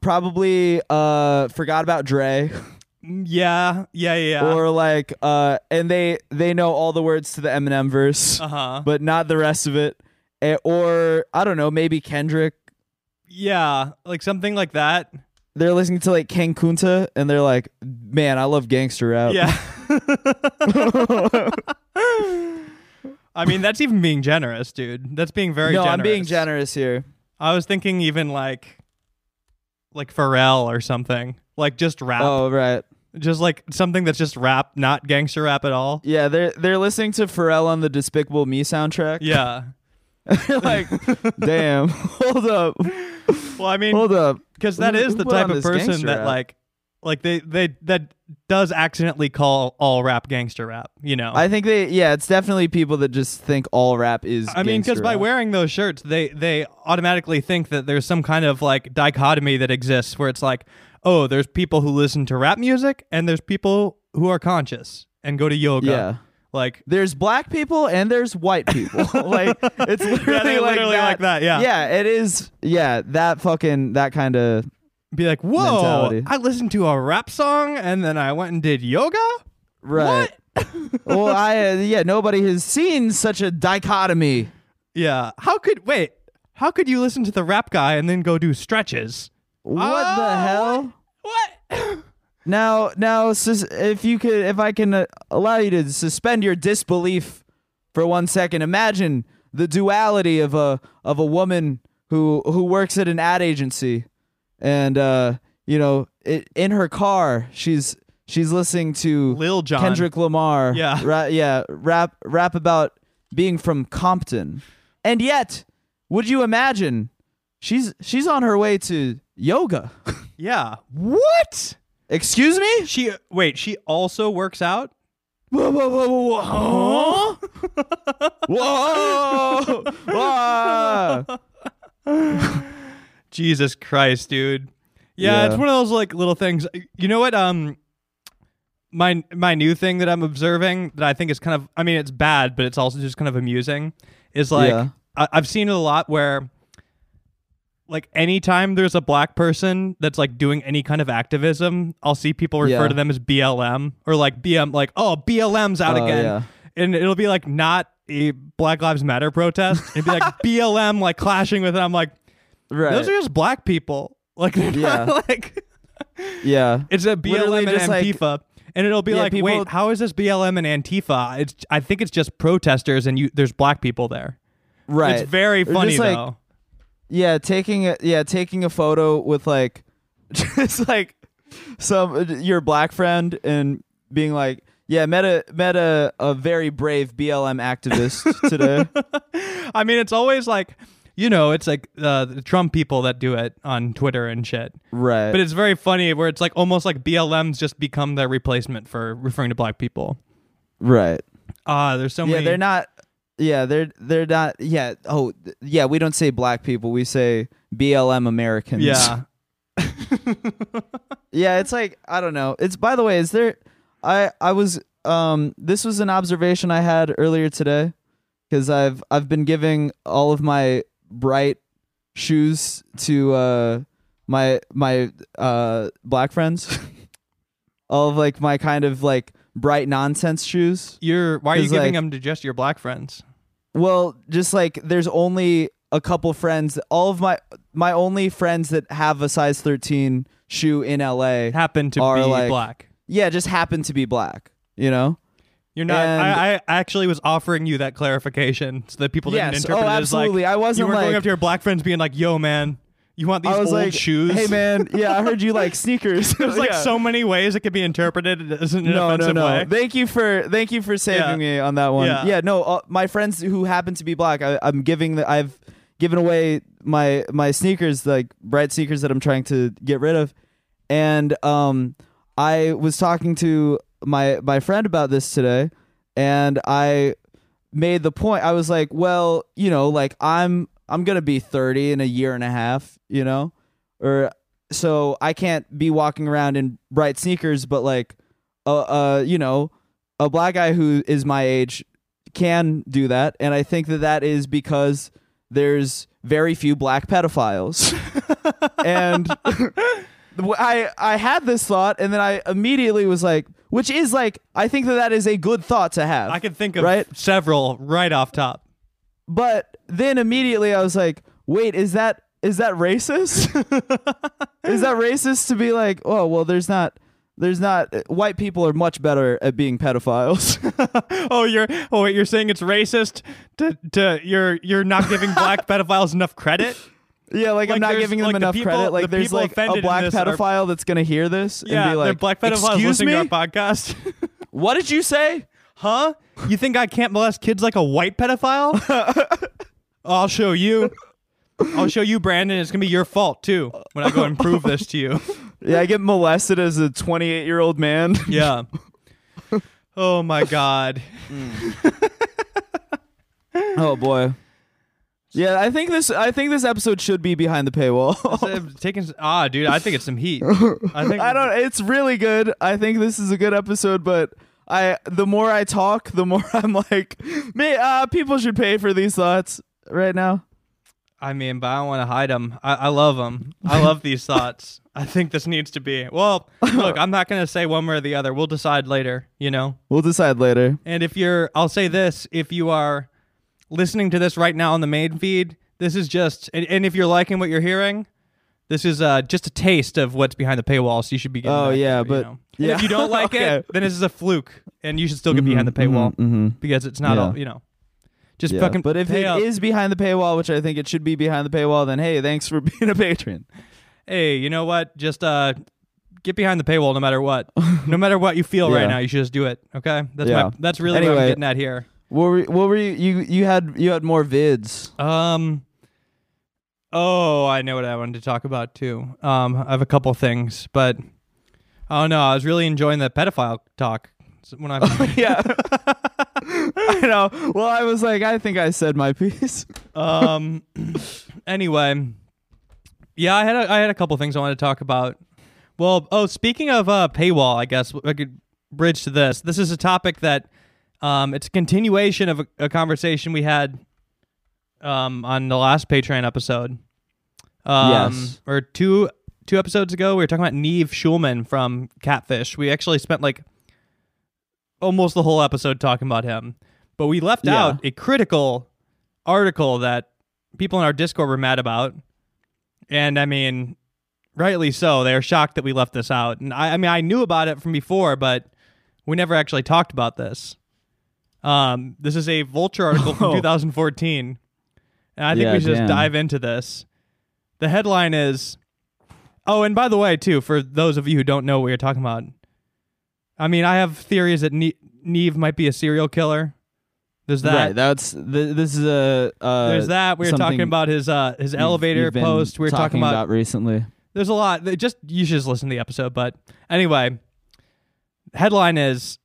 probably uh forgot about Dre (laughs) yeah, yeah, yeah. or like uh and they they know all the words to the Eminem verse uh huh. but not the rest of it. Eh, or I don't know, maybe Kendrick. Yeah, like something like that. They're listening to like King Kunta and they're like, "Man, I love gangster rap." Yeah. (laughs) I mean, that's even being generous, dude. That's being very no, generous. I'm being generous here. I was thinking even like like Pharrell or something. Like just rap. Oh, right. Just like something that's just rap, not gangster rap at all. Yeah, they're they're listening to Pharrell on the Despicable Me soundtrack. Yeah. (laughs) Like, (laughs) damn, hold up, Well, I mean, hold up. because that is the type of person that rap? like like they they that does accidentally call all rap gangster rap, you know. I think they, yeah, it's definitely people that just think all rap is. I mean, because by wearing those shirts, they they automatically think that there's some kind of like dichotomy that exists where it's like, oh, there's people who listen to rap music and there's people who are conscious and go to yoga. yeah, Like, there's black people and there's white people. (laughs) (laughs) like it's literally, they're like, literally that. like that, yeah. yeah, it is. Yeah, that fucking that kind of be like, whoa, Mentality. I listened to a rap song and then I went and did yoga. right. well, I (laughs) uh, yeah, nobody has seen such a dichotomy. Yeah. How could wait? How could you listen to the rap guy and then go do stretches? What Oh, the hell? What? (coughs) Now, now, sus- if you could, if I can uh, allow you to suspend your disbelief for one second, imagine the duality of a of a woman who who works at an ad agency, and uh, you know, it, in her car, she's she's listening to Lil Jon. Kendrick Lamar, Yeah. ra- yeah, rap rap about being from Compton, and yet, would you imagine she's she's on her way to yoga? (laughs) Yeah. What? Excuse me. She wait, she also works out? Whoa, whoa, whoa, whoa, whoa. Whoa! (laughs) Whoa! Jesus Christ, dude. Yeah, Yeah. it's one of those like little things. You know what? Um, my my new thing that I'm observing that I think is kind of, I mean, it's bad, but it's also just kind of amusing. Is like Yeah. I, I've seen it a lot where, like, anytime there's a black person that's like doing any kind of activism, I'll see people refer Yeah. to them as BLM or like BM, like, oh, BLM's out Oh, again, yeah. and it'll be like not a Black Lives Matter protest. It'd be like (laughs) BLM like clashing with it. I'm like, right. those are just black people. Like, Yeah. like (laughs) yeah. (laughs) it's a Literally BLM and just, like- Antifa. and it'll be Yeah, like, people- wait, how is this BLM and Antifa? It's I think it's just protesters and you there's black people there. Right. It's very funny just, like, though. Yeah, taking a yeah, taking a photo with like (laughs) just like some your black friend and being like, yeah, met a met a, a very brave BLM activist today. (laughs) I mean, it's always like, you know, it's like uh, the Trump people that do it on Twitter and shit. right. But it's very funny where it's like almost like BLM's just become their replacement for referring to black people. right. Ah, there's so yeah, many. they're not yeah, they're they're not yeah, oh th- yeah, we don't say black people, we say BLM Americans. Yeah. (laughs) (laughs) Yeah, it's like I don't know. It's by the way, is there I I was um this was an observation I had earlier today cuz I've I've been giving all of my bright shoes to uh my my uh black friends. (laughs) all of like my kind of like bright nonsense shoes. You're why are you giving like- them to just your black friends? Well, just like there's only a couple friends, all of my my only friends that have a size 13 shoe in LA. Happen to Are, be like- black. Yeah, just happen to be black, you know? You're not. I, I actually was offering you that clarification so that people didn't Yes. Oh, interpret Oh, it as like absolutely. I wasn't you were going up to your black friends being like, "Yo, man, you want these I was old like, shoes?" "Hey man, yeah, I heard you like sneakers." (laughs) There's like Yeah. so many ways it could be interpreted as an no, no, offensive no. way. Thank you for thank you for saving Yeah. me on that one. Yeah. Yeah, no, uh, my friends who happen to be black, I, I'm giving the I've given away my my sneakers, like bright sneakers that I'm trying to get rid of, and um, I was talking to my my friend about this today, and I made the point. I was like, well, you know, like I'm I'm gonna be 30 in a year and a half, you know, or so I can't be walking around in bright sneakers, but like, uh, uh, you know, a black guy who is my age can do that, and I think that that is because there's very few black pedophiles, (laughs) and I I had this thought, and then I immediately was like, which is like, I think that that is a good thought to have. I can think of Right? several right off top. But then immediately I was like, wait, is that is that racist? (laughs) is that racist to be like, oh well, there's not there's not uh, white people are much better at being pedophiles. (laughs) Oh, you're oh wait, you're saying it's racist to to you're you're not giving black (laughs) pedophiles enough credit? yeah, like, Like, I'm not giving them like, the enough people- credit. the Like there's like a black this are- pedophile that's gonna hear this Yeah, and be like, black pedophiles excuse listening me, to our podcast. what did you say? huh? You think I can't molest kids like a white pedophile? I'll show you. I'll show you, Brandon. It's gonna be your fault too when I go and prove this to you. Yeah, I get molested as a 28 year old man. Yeah. Oh my God. oh boy. Yeah, I think this. I think this episode should be behind the paywall. Taking ah, dude. I think it's some heat. I think I don't. It's really good. I think this is a good episode, but I the more I talk, the more (laughs) I'm like, me. uh, people should pay for these thoughts right now. I mean, but I don't want to hide them. I, I love them. I love these (laughs) thoughts. I think this needs to be. Well, look, I'm not going to say one way or the other. We'll decide later, you know? We'll decide later. And if you're, I'll say this if you are listening to this right now on the main feed, this is just, and, and if you're liking what you're hearing, this is uh, just a taste of what's behind the paywall. So you should be getting Oh, yeah, you but- know? Yeah. if you don't (laughs) like Okay. it, then this is a fluke and you should still get behind the paywall Mm-hmm. because it's not Yeah. all, you know, just Yeah. fucking But if it is up. behind the paywall, which I think it should be behind the paywall, then hey, thanks for (laughs) being a patron. hey, you know what? Just uh, get behind the paywall no matter what. no matter what you feel right now, you should just do it. Okay, that's Yeah. my that's really what I'm getting at here. What were what were you you you had you had more vids? Um. Oh, I know what I wanted to talk about too. Um, I have a couple things, but oh don't. I was really enjoying the pedophile talk when I. (laughs) yeah. (laughs) I know. Well, I was like, I think I said my piece. um. (laughs) anyway, yeah, I had a, I had a couple things I wanted to talk about. Well, oh, speaking of uh, paywall, I guess I could bridge to this. This is a topic that um, it's a continuation of a, a conversation we had um, on the last Patreon episode. Um, Yes. Or two two episodes ago, we were talking about Nev Schulman from Catfish. We actually spent like almost the whole episode talking about him. but we left Yeah. out a critical article that people in our Discord were mad about. And I mean, rightly so. They are shocked that we left this out. And I, I mean, I knew about it from before, but we never actually talked about this. Um, this is a Vulture article from (laughs) Oh. 2014. And I think Yeah, we should damn. just dive into this. The headline is Oh, and by the way, too, for those of you who don't know what you're talking about, I mean, I have theories that ne- Nev might be a serial killer. There's that. right. That's th- this is a. Uh, There's that. We were talking about his uh his you've- elevator you've post. We were talking, about, recently. There's a lot. Just you should just listen to the episode. But anyway, headline is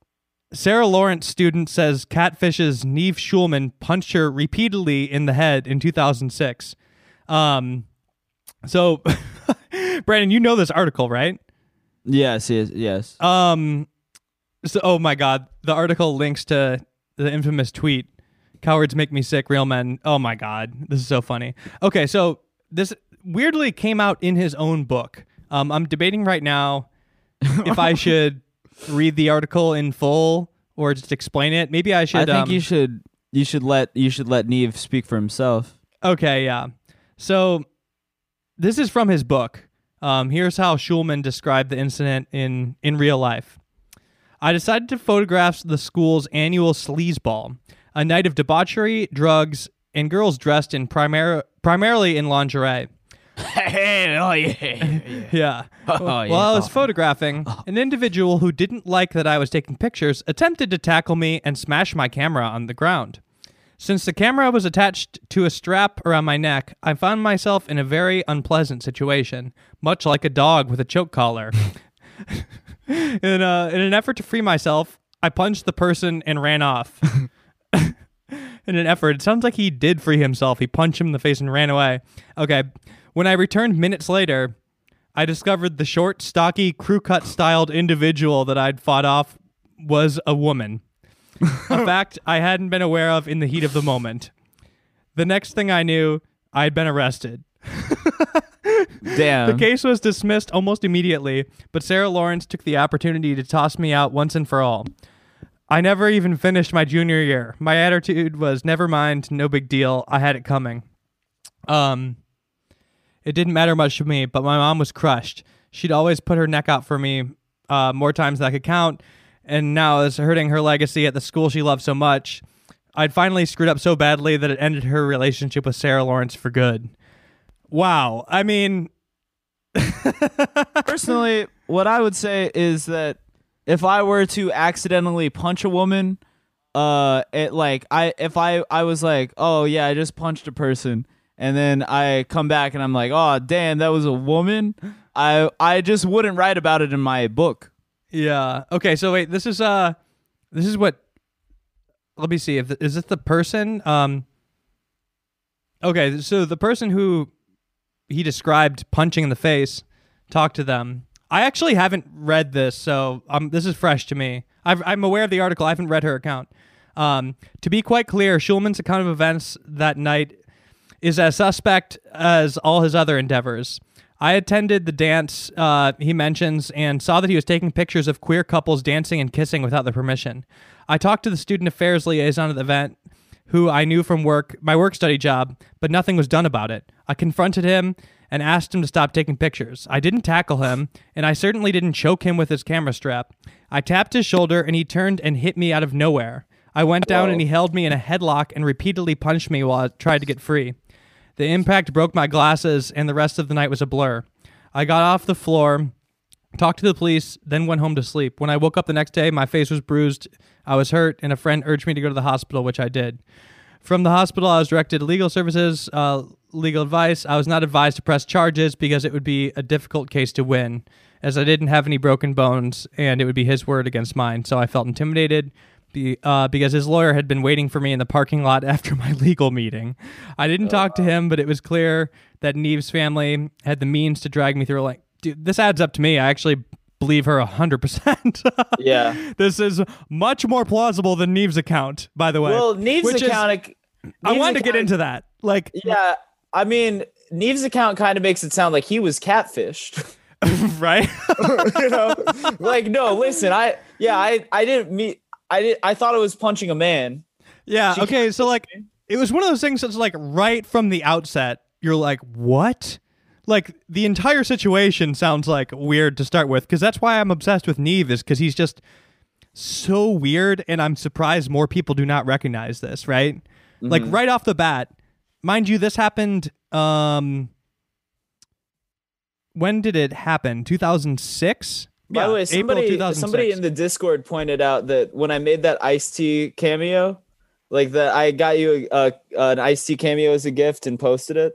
Sarah Lawrence student says catfishes Nev Schulman punched her repeatedly in the head in 2006. Um, so (laughs) Brandon, you know this article, right? Yes. Yes. Yes. Um, so oh my god, the article links to the infamous tweet. Cowards make me sick, real men. Oh my god, this is so funny. Okay, so this weirdly came out in his own book. Um, I'm debating right now (laughs) if I should read the article in full or just explain it. Maybe I should. I think um, you should. You should let you should let Nev speak for himself. Okay, yeah. So this is from his book. Um, here's how Schulman described the incident in in real life. I decided to photograph the school's annual sleazeball, a night of debauchery, drugs, and girls dressed in primar- primarily in lingerie. (laughs) oh yeah. Yeah. Oh, While yeah. I was oh. photographing, oh. an individual who didn't like that I was taking pictures attempted to tackle me and smash my camera on the ground. Since the camera was attached to a strap around my neck, I found myself in a very unpleasant situation, much like a dog with a choke collar. (laughs) (laughs) in, uh, in an effort to free myself, I punched the person and ran off. (laughs) in an effort, it sounds like he did free himself. He punched him in the face and ran away. Okay. When I returned minutes later, I discovered the short, stocky, crew cut styled individual that I'd fought off was a woman. a (laughs) fact I hadn't been aware of in the heat of the moment. The next thing I knew, I'd been arrested. Damn. The case was dismissed almost immediately, but Sarah Lawrence took the opportunity to toss me out once and for all. I never even finished my junior year. My attitude was never mind, no big deal. I had it coming. Um it didn't matter much to me, but my mom was crushed. She'd always put her neck out for me uh, more times than I could count, and now it's hurting her legacy at the school she loved so much. I'd finally screwed up so badly that it ended her relationship with Sarah Lawrence for good. Wow. I mean, (laughs) Personally, what I would say is that if I were to accidentally punch a woman, uh, it like I if I I was like, oh yeah, I just punched a person, and then I come back and I'm like, oh damn, that was a woman. I I just wouldn't write about it in my book. yeah. Okay, so wait, this is uh this is what let me see if is this the person um Okay, so the person who he described punching in the face talked to them. I actually haven't read this, so um, this is fresh to me. I've, I'm aware of the article. I haven't read her account. Um, to be quite clear, Schulman's account of events that night is as suspect as all his other endeavors. I attended the dance uh, he mentions and saw that he was taking pictures of queer couples dancing and kissing without their permission. I talked to the student affairs liaison at the event, who I knew from work, my work study job, but nothing was done about it. I confronted him and asked him to stop taking pictures. I didn't tackle him, and I certainly didn't choke him with his camera strap. I tapped his shoulder, and he turned and hit me out of nowhere. I went down, and he held me in a headlock and repeatedly punched me while I tried to get free. The impact broke my glasses, and the rest of the night was a blur. I got off the floor, talked to the police, then went home to sleep. When I woke up the next day, my face was bruised, I was hurt, and a friend urged me to go to the hospital, which I did. From the hospital, I was directed to legal services, uh, legal advice. I was not advised to press charges because it would be a difficult case to win, as I didn't have any broken bones, and it would be his word against mine. So I felt intimidated be, uh, because his lawyer had been waiting for me in the parking lot (laughs) after my legal meeting. I didn't talk to him, but it was clear that Nev's family had the means to drag me through. Like, dude, this adds up to me. I actually believe her 100%. (laughs) Yeah. this is much more plausible than Nev's account, by the way. Well, Nev's which is- account. I wanted to get into that. Like, Yeah, I mean, Nev's account kind of makes it sound like he was catfished. (laughs) (laughs) right? you know, like no, listen, I yeah, I I didn't meet. I did. I thought it was punching a man. Yeah. She okay. So like, it was one of those things that's like right from the outset, you're like, what? Like the entire situation sounds like weird to start with, because that's why I'm obsessed with Nev, is because he's just so weird, and I'm surprised more people do not recognize this. Right? Like right off the bat, mind you, this happened. Um, when did it happen? 2006. By the way, somebody somebody in the the Discord pointed out that when I made that iced tea cameo, like that I got you a, a, an iced tea cameo as a gift and posted it.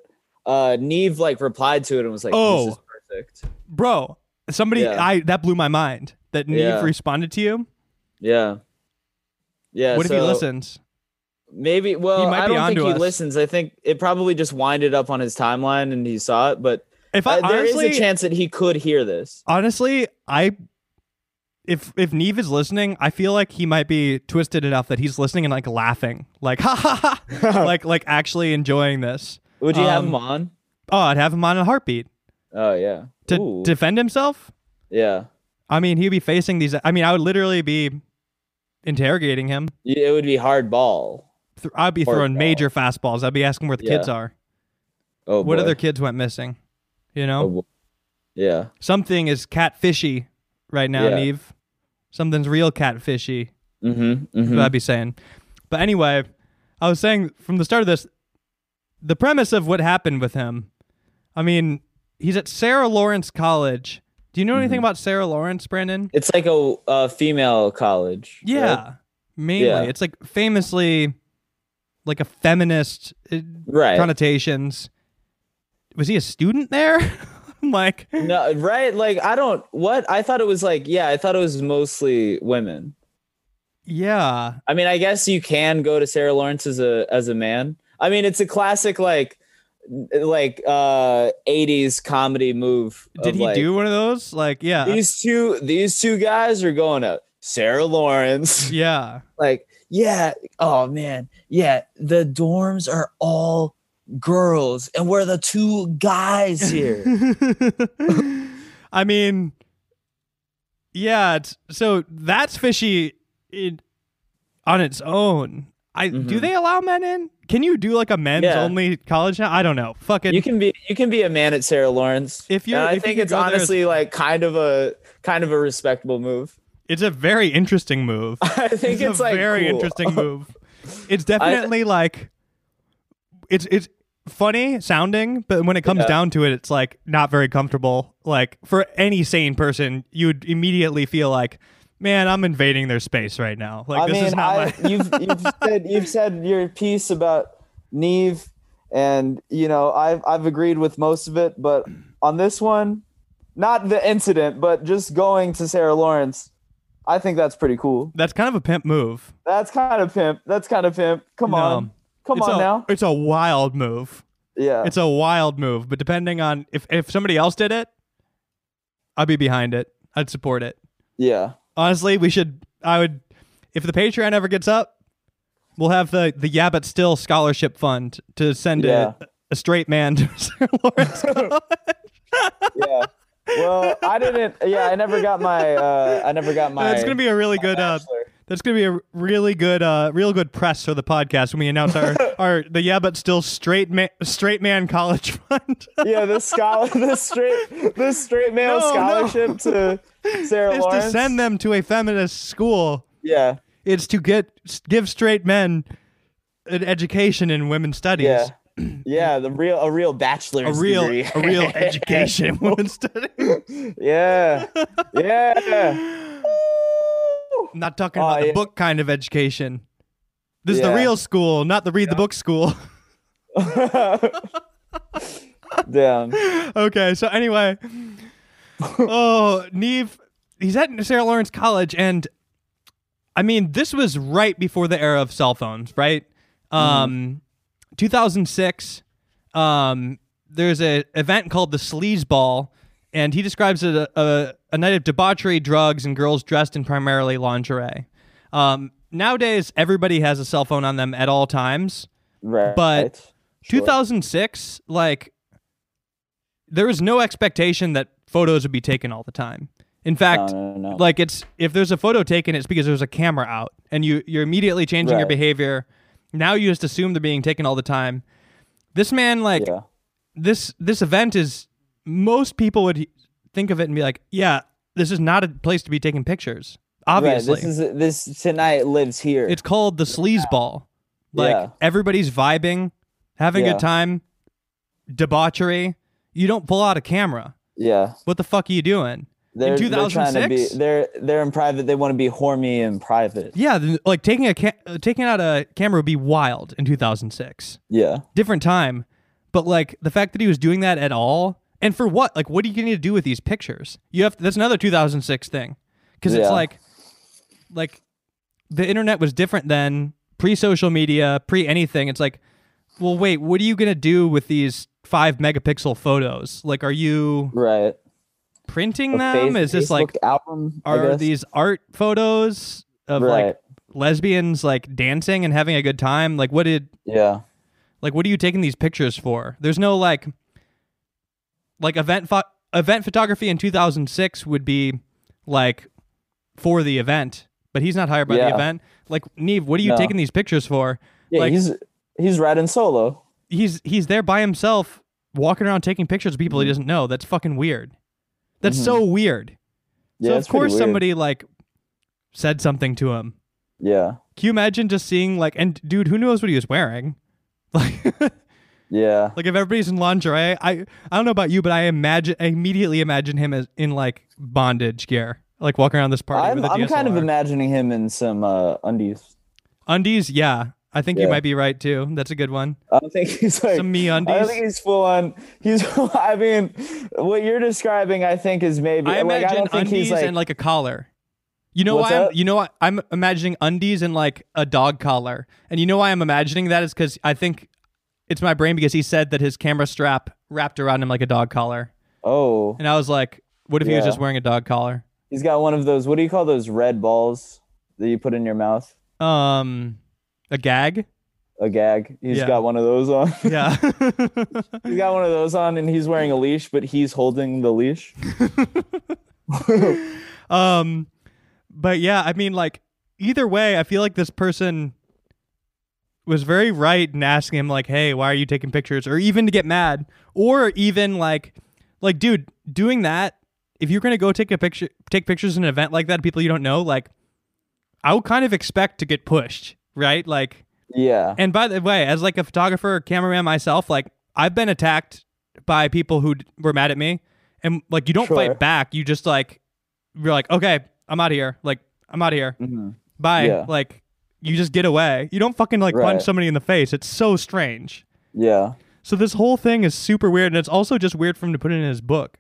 Uh, Nev like replied to it and was like, Oh. "This is perfect." bro. Somebody, Yeah. I that blew my mind that Nev Yeah. responded to you. Yeah, yeah. what if he listens? Maybe. Well, might I be don't think he us. listens. I think it probably just winded up on his timeline and he saw it. But If I uh, there is honestly, a chance that he could hear this. honestly, I if if Nev is listening, I feel like he might be twisted enough that he's listening and like laughing, like (laughs) ha ha ha, (laughs) like like actually enjoying this. Would you have Um, him on? Oh, I'd have him on a heartbeat Oh yeah. to Ooh. defend himself. yeah. I mean, he'd be facing these. I mean, I would literally be interrogating him. Y- It would be hard ball. Th- I'd be Hard throwing ball. major fastballs. I'd be asking where the kids Yeah. are. Oh, What boy. other kids went missing? You know, Oh, boy. Yeah. something is catfishy right now, Yeah. Nev. Something's real catfishy. Mm-hmm. That's what I'd be saying. But anyway, I was saying from the start of this, the premise of what happened with him. I mean, he's at Sarah Lawrence College. Do you know Mm-hmm. anything about Sarah Lawrence, Brandon? It's like a, a female college. right? Yeah, mainly. Yeah. It's like famously like a feminist uh, Right. connotations. Was he a student there? (laughs) Like, No, right? Like I don't. What I thought it was like. Yeah, I thought it was mostly women. yeah, I mean, I guess you can go to Sarah Lawrence as a as a man. I mean, it's a classic like like uh 80s comedy move. did he like, do one of those? Like, yeah, these two these two guys are going to Sarah Lawrence. (laughs) yeah. like, yeah, oh man. Yeah, the dorms are all girls and we're the two guys here. (laughs) I mean, yeah. It's, so that's fishy in, on its own. I do Mhm. they allow men in? Can you do like a men's Yeah. only college now? I don't know. Fucking you can be you can be a man at Sarah Lawrence. If you're- I if think could it's there as- honestly like kind of a kind of a respectable move. it's a very interesting move. (laughs) I think it's, a like very cool. interesting (laughs) move. It's definitely like it's it's funny sounding, but when it comes Yeah. down to it, it's like not very comfortable. Like for any sane person, you'd immediately feel like, man, I'm invading their space right now. Like I this mean, is not I, my you've (laughs) you've said you've said your piece about Nev, and you know I've I've agreed with most of it, but on this one, not the incident, but just going to Sarah Lawrence, I think that's pretty cool. That's kind of a pimp move. That's kind of pimp. That's kind of pimp. Come No. on, come on a, now. It's a wild move. Yeah, It's a wild move, but depending on if if somebody else did it, I'd be behind it. I'd support it. yeah. Honestly, we should. I would. If the Patreon ever gets up, we'll have the the Yeah But Still scholarship fund to send Yeah. a, a straight man to (laughs) Sarah Lawrence. (laughs) yeah. Well, I didn't. Yeah, I never got my. Uh, I never got my. that's gonna be a really good. Uh, that's gonna be a really good, uh, real good press for the podcast when we announce our (laughs) our the Yeah But Still straight man straight man college fund. yeah, the scholar, the straight, the straight male No, no. scholarship to Sarah is Lawrence. to send them to a feminist school. Yeah, It's to get give straight men an education in women's studies. yeah, yeah. The real, a real bachelor's A real, degree. a real (laughs) education in women's studies. (laughs) yeah, yeah. I'm not talking Oh, about the yeah. book kind of education. This is the real school, not the read the book school. (laughs) Damn. okay, so anyway, (laughs) oh, Nev, he's at Sarah Lawrence College, and I mean, this was right before the era of cell phones, right? Um, 2006. Um, there's a event called the Sleaze Ball, and he describes it a, a, a night of debauchery, drugs, and girls dressed in primarily lingerie. Um, nowadays, everybody has a cell phone on them at all times. Right. But Sure. 2006, like, there was no expectation that photos would be taken all the time. In fact, No, no, no. like it's if there's a photo taken, it's because there's a camera out, and you you're immediately changing your behavior Now you just assume they're being taken all the time. This man, like Yeah. this this event is most people would think of it and be like, yeah, this is not a place to be taking pictures. Obviously, Right. This is this tonight lives here. it's called the sleaze ball. Like Yeah. everybody's vibing, having a good time, debauchery. You don't pull out a camera. Yeah. What the fuck are you doing? They're, in they're be 2006? they're they're in private. They want to be horny in private. Yeah, like taking a ca- uh, taking out a camera would be wild in 2006. Yeah. Different time, but like the fact that he was doing that at all, and for what? Like, what are you going to do with these pictures? You have that's another 2006 thing, because it's Yeah. like, like, the internet was different then, pre social media, pre anything. It's like, well, wait, what are you going to do with these five megapixel photos? Like, are you Right. printing A them? face- Is this like album? I are guess? these art photos of Right. like lesbians like dancing and having a good time like what did Yeah. like what are you taking these pictures for there's no like like event pho- event photography in 2006 would be like for the event but he's not hired by the event like nev what are you No. taking these pictures for Yeah. like he's he's riding solo. he's he's there by himself walking around taking pictures of people he doesn't know that's fucking weird that's so weird Mm-hmm. Yeah. so of course somebody like said something to him Yeah. Can you imagine just seeing like, and dude, who knows what he was wearing? (laughs) Like, Yeah. like if everybody's in lingerie, I I don't know about you, but I imagine I immediately imagine him as in like bondage gear, like walking around this party I'm I'm kind of imagining him in some uh, undies. undies. Yeah, I think you might be right too. That's a good one. I think he's like Some me undies. don't think he's full on. He's. (laughs) I mean, what you're describing, I think, is maybe. I like, I imagine think undies like. and like a collar. You know why? I'm, you know what? I'm imagining undies and like a dog collar, and you know why I'm imagining that is because I think it's my brain because he said that his camera strap wrapped around him like a dog collar. oh, And I was like, what if he was just wearing a dog collar? he's got one of those. What do you call those red balls that you put in your mouth? Um, a gag? A gag. He's Yeah. got one of those on. (laughs) Yeah. (laughs) he's got one of those on, and he's wearing a leash, but he's holding the leash. (laughs) um, but yeah, I mean, like, either way, I feel like this person was very right in asking him, like, hey, why are you taking pictures? Or even to get mad. Or even like, like, dude, doing that, if you're gonna go take a picture take pictures in an event like that, people you don't know, like I would kind of expect to get pushed, right? Like Yeah. And by the way, as like a photographer, cameraman myself, like I've been attacked by people who d- were mad at me, and like you don't Sure. fight back. You just like you're like, okay, I'm out of here. Like I'm out of here. Bye. Yeah. Like you just get away. You don't fucking like punch somebody in the face. It's so strange. Yeah. So this whole thing is super weird, and it's also just weird for him to put it in his book.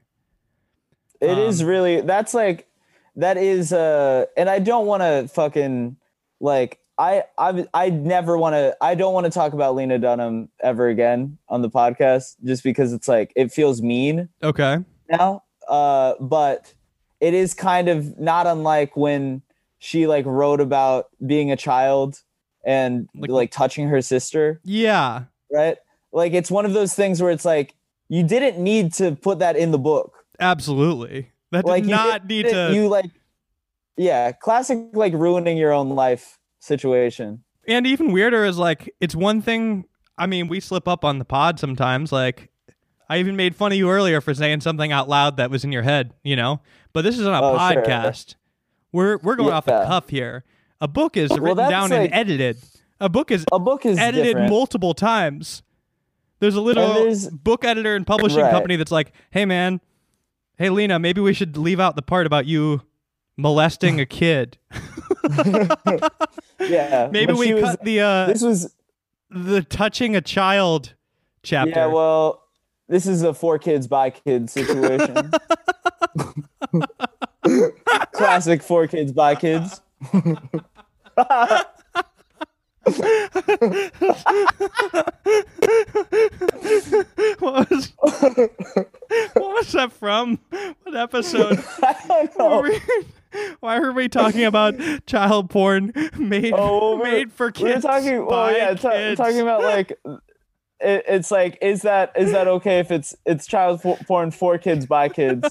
It is Um, really that's like that is uh and I don't want to fucking like I I I never want to I don't want to talk about Lena Dunham ever again on the podcast just because it's like it feels mean Okay. now uh but it is kind of not unlike when she like wrote about being a child and Like- like touching her sister Yeah. right like it's one of those things where it's like you didn't need to put that in the book Absolutely. That like did you not need to. you like yeah classic like ruining your own life situation And even weirder is like it's one thing. I mean, we slip up on the pod sometimes. Like I even made fun of you earlier for saying something out loud that was in your head, you know. But this is on a Oh, sure. podcast. We're we're going off the cuff here. A book is written down and edited. A book is a book is edited different. multiple times. There's a little book editor and publishing Right. company that's like, "Hey man, hey Lena, maybe we should leave out the part about you molesting a kid. (laughs) yeah Maybe we she was- cut the uh this was the touching a child chapter." yeah well this is a four kids by kids situation (laughs) classic four kids by kids what was what was that from? What episode? (laughs) i don't know Were we- (laughs) Why are we talking about child porn made Oh, made for we We're kids? talking. Well, yeah, kids? talking about (laughs) like, it, it's like, is that is that okay if it's it's child porn for kids by kids?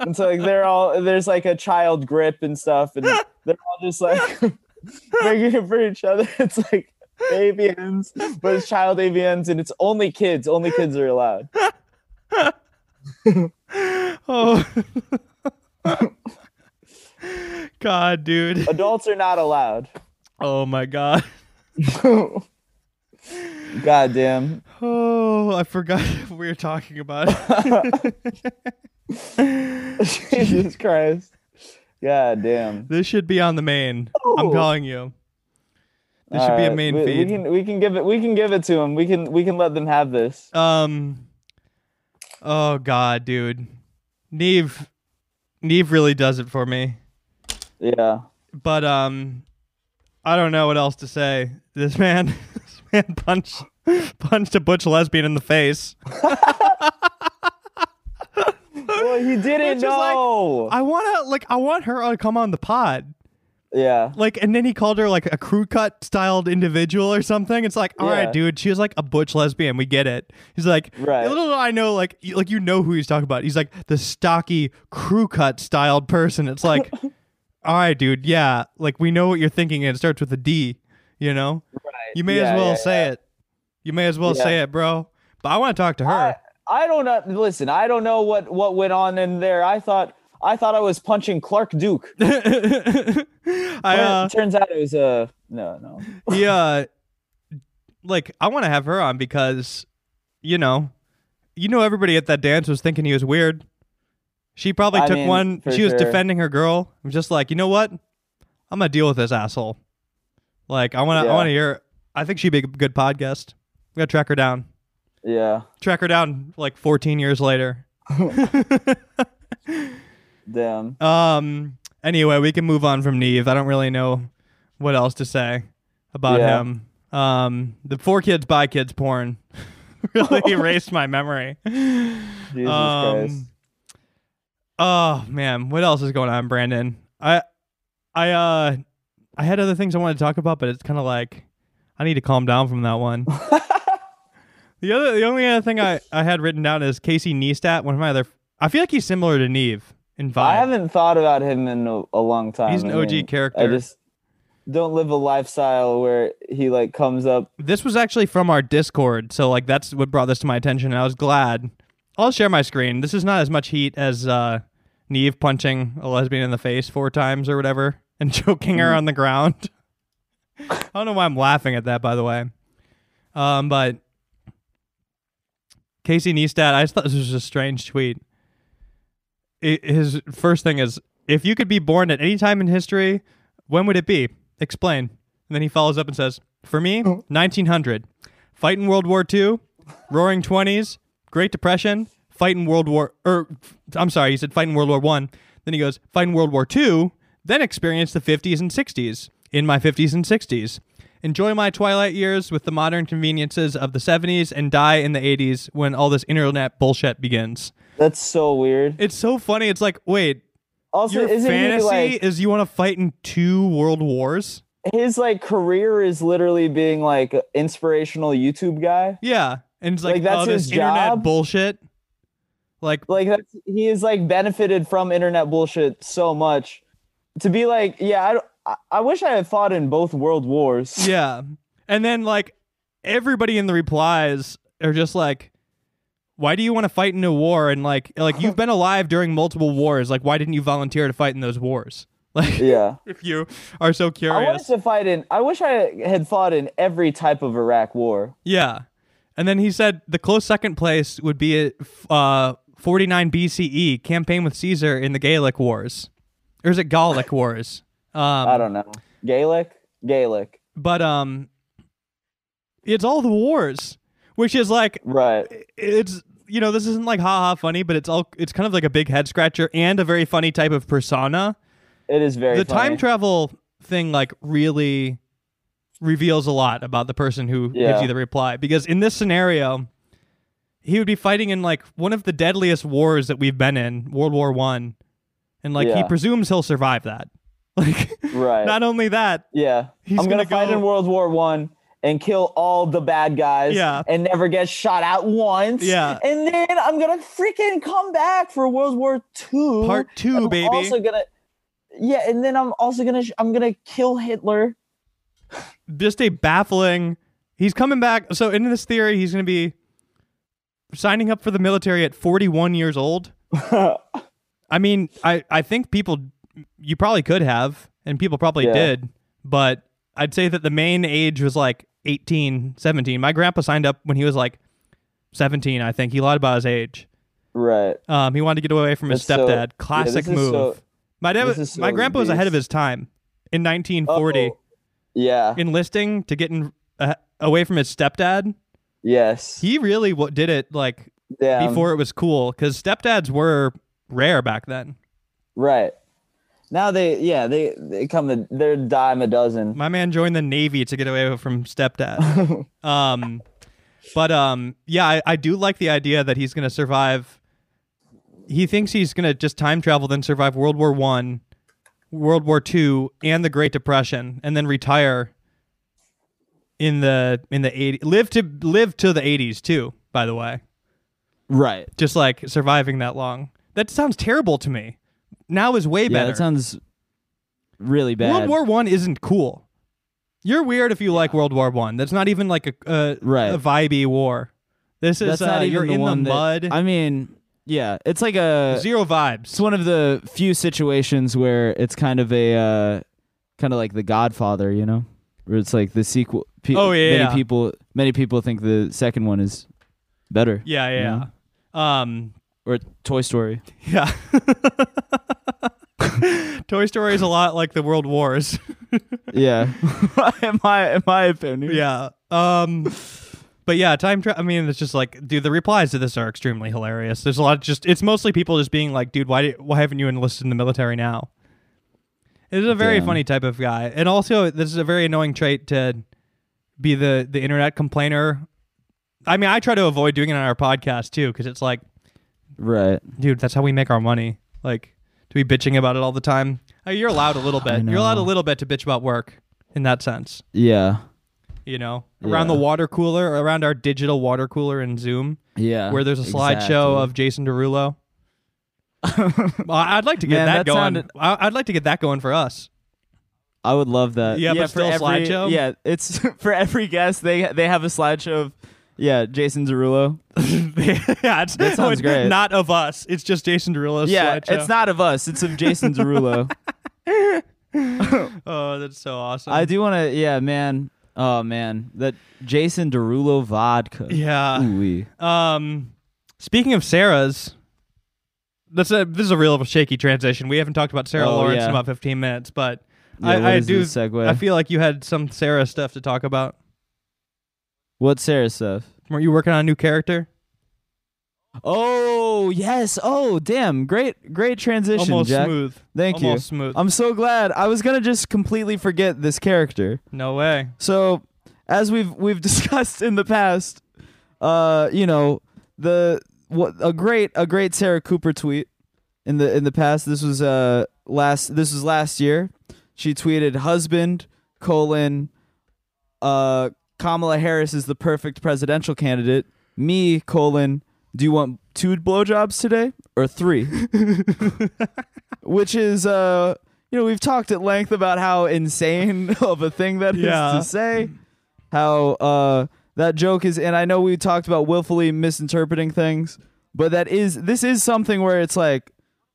And so like they're all there's like a child grip and stuff, and they're all just like (laughs) making it for each other. It's like AVNs, but it's child AVNs, and it's only kids. Only kids are allowed. Oh. God, dude. Adults are not allowed. Oh my god. (laughs) God damn. Oh, I forgot (laughs) what we were talking about. (laughs) Jesus Christ. God damn. this should be on the main. I'm calling you. This should be a main we, feed. We can we can give it we can give it to them. We can we can let them have this. Um. Oh God, dude. Nev. Nev really does it for me. Yeah. But um, I don't know what else to say. This man, (laughs) this man punched punched a butch lesbian in the face. Well, he didn't Which is like- know. I wanna like I want her to come on the pod. yeah. Like, and then he called her like a crew cut styled individual or something. It's like, all right, Yeah. dude, she was like a butch lesbian. We get it. He's like, Right. Little do I know, like, like you know who he's talking about. He's like the stocky crew cut styled person. It's like, (laughs) all right, dude, yeah, like we know what you're thinking, and it starts with a D. You know, Right. you may Yeah, as well yeah, say yeah. it. You may as well Yeah. say it, bro. But I want to talk to her. I, I don't know. Listen, I don't know what what went on in there. I thought I thought I was punching Clark Duke. (laughs) I uh, it turns out it was a no, no. (laughs) he uh like I want to have her on because you know you know everybody at that dance was thinking he was weird. She probably I took mean, one. She was defending her girl. I'm just like, you know what? I'm gonna deal with this asshole. Like I want to. I want to hear. I think she'd be a good podcast. We gotta track her down. Yeah. Track her down like 14 years later. (laughs) Damn. Um. Anyway, we can move on from Nev. I don't really know what else to say about Yeah. him. Um. The four kids by kids porn (laughs) really (laughs) erased my memory. Jesus Um, Christ. Oh man, what else is going on, Brandon? I, I, uh, I had other things I wanted to talk about, but it's kind of like I need to calm down from that one. (laughs) the other, the only other thing I, I had written down is Casey Neistat. One of my other, I feel like he's similar to Nev in vibe. I haven't thought about him in a, a long time. He's an I OG mean, character. I just don't live a lifestyle where he like comes up. This was actually from our Discord, so like that's what brought this to my attention, and I was glad. I'll share my screen. This is not as much heat as uh, Nev punching a lesbian in the face four times or whatever (laughs) and choking her on the ground. I don't know why I'm laughing at that, by the way. Um, but Casey Neistat, I just thought this was a strange tweet. I his first thing is, if you could be born at any time in history, when would it be? Explain. And then he follows up and says, For me, 1900. Fight in World War II, Roaring 20s, Great Depression, fight in World War, or I'm sorry, he said fight in World War One. Then he goes, fight in World War II, then experience the 50s and 60s. In my 50s and 60s. Enjoy my twilight years with the modern conveniences of the 70s and die in the 80s when all this internet bullshit begins. That's so weird. It's so funny. It's like, wait, Also, your isn't fantasy he like is you want to fight in two world wars? his like career is literally being like inspirational YouTube guy? Yeah. And it's like, Like, that's oh, this his internet job? bullshit. Like, Like that's he is like benefited from internet bullshit so much. To be like, yeah, I, don't- I, wish I had fought in both world wars. (laughs) yeah. And then, like, everybody in the replies are just like, why do you want to fight in a war? And like, like you've been alive during multiple wars. Like, why didn't you volunteer to fight in those wars? (laughs) Like, Yeah. if you are so I wanted curious. to fight in. I wish I had fought in every type of Iraq war. Yeah. And then he said the close second place would be uh, 49 BCE, campaign with Caesar in the Gaelic Wars. Or is it Gallic (laughs) Wars? Um, I don't know. Gaelic, Gaelic, But um, it's all the wars, which is like right? it's you know this isn't like haha funny, but it's all it's kind of like a big head scratcher and a very funny type of persona. It is very the funny. time travel thing like really reveals a lot about the person who gives you the reply because in this scenario he would be fighting in like one of the deadliest wars that we've been in world war one and like he presumes he'll survive that (laughs) like Right. not only that yeah, He's I'm gonna, gonna fight go- in World War One and kill all the bad guys. Yeah. and never get shot at once. Yeah. and then I'm gonna freaking come back for World War Two. Part two, baby. Also gonna, yeah, and then I'm also gonna I'm gonna kill Hitler. Just a baffling. He's coming back. So in this theory, he's going to be signing up for the military at 41 years old. (laughs) I mean, I I think people you probably could have, and people probably Yeah. did, but I'd say that the main age was like 18, 17. My grandpa signed up when he was like 17. I think he lied about his age. Right. Um, he wanted to get away from his That's stepdad. yeah, Classic is move. so- my dad, this is my so grandpa was ahead of his time in 1940, Oh, yeah. enlisting to get in, uh, away from his stepdad. Yes. He really w- did it like Damn. before it was cool because stepdads were rare back then. Right. Now they yeah they they come to they're a dime a dozen. My man joined the Navy to get away from stepdad. (laughs) um, but um, yeah, I, I do like the idea that he's gonna survive. He thinks he's gonna just time travel, then survive World War One, World War Two, and the Great Depression, and then retire in the in the eighty. Live to live to the eighties too. By the way, Right. just like surviving that long. That sounds terrible to me. Now is way Yeah, better. that sounds really bad. World War One isn't cool. You're weird if you like World War One. That's not even like a a, Right. a vibey war. This is That's uh, not even you're the in the that- mud. I mean, yeah, it's like a Zero vibes. It's one of the few situations where it's kind of a uh, kind of like The Godfather, you know, where it's like the sequel. Pe- Oh, yeah, many yeah. people many people think the second one is better. Yeah, yeah. Um, Or Toy Story. (laughs) yeah. (laughs) Toy Story is a lot like the World Wars. (laughs) yeah, in my in my opinion. yeah. Um, but yeah, time travel. I mean, it's just like, dude, the replies to this are extremely hilarious. There's a lot of just. It's mostly people just being like, dude, why did, why haven't you enlisted in the military now? It is a very Damn. funny type of guy, and also this is a very annoying trait to be the the internet complainer. I mean, I try to avoid doing it on our podcast too, because it's like, Right. dude, that's how we make our money. Like to be bitching about it all the time. Uh, You're allowed a little (sighs) bit. You're allowed a little bit to bitch about work in that sense. Yeah. You know, around Yeah. the water cooler, around our digital water cooler in Zoom, Yeah. where there's a slideshow exactly. of Jason Derulo. (laughs) I'd like to get Man, that, that going. sounded- I- I'd like to get that going for us. I would love that. Yeah, but for still every, slideshow? Yeah, it's (laughs) for every guest they they have a slideshow of yeah Jason Derulo. (laughs) yeah, it's, That sounds great. Not of us. It's just Jason Derulo's yeah, slideshow. it's not of us. It's of Jason Derulo. Oh, that's so awesome. I do want to. Yeah, man. Oh man, that Jason Derulo vodka. Yeah. Ooh-wee. Um, speaking of Sarah's, that's a this is a real shaky transition. We haven't talked about Sarah Oh, Lawrence yeah. in about fifteen minutes, but Yeah, I, I do. segue? I feel like you had some Sarah stuff to talk about. What Sarah stuff? Weren't you working on a new character? Oh yes. Oh damn. Great, great transition, Almost Jack. smooth. Thank you. Almost you. smooth. I'm so glad. I was gonna just completely forget this character. no way. So, as we've we've (laughs) discussed in the past, uh, you know, the what a great a great Sarah Cooper tweet in the in the past. This was uh last this was last year. She tweeted husband colon uh Kamala Harris is the perfect presidential candidate. Me colon do you want two blowjobs today or three? (laughs) Which is uh you know, we've talked at length about how insane (laughs) of a thing that is Yeah. to say. How uh that joke is and I know we talked about willfully misinterpreting things, but that is this is something where it's like,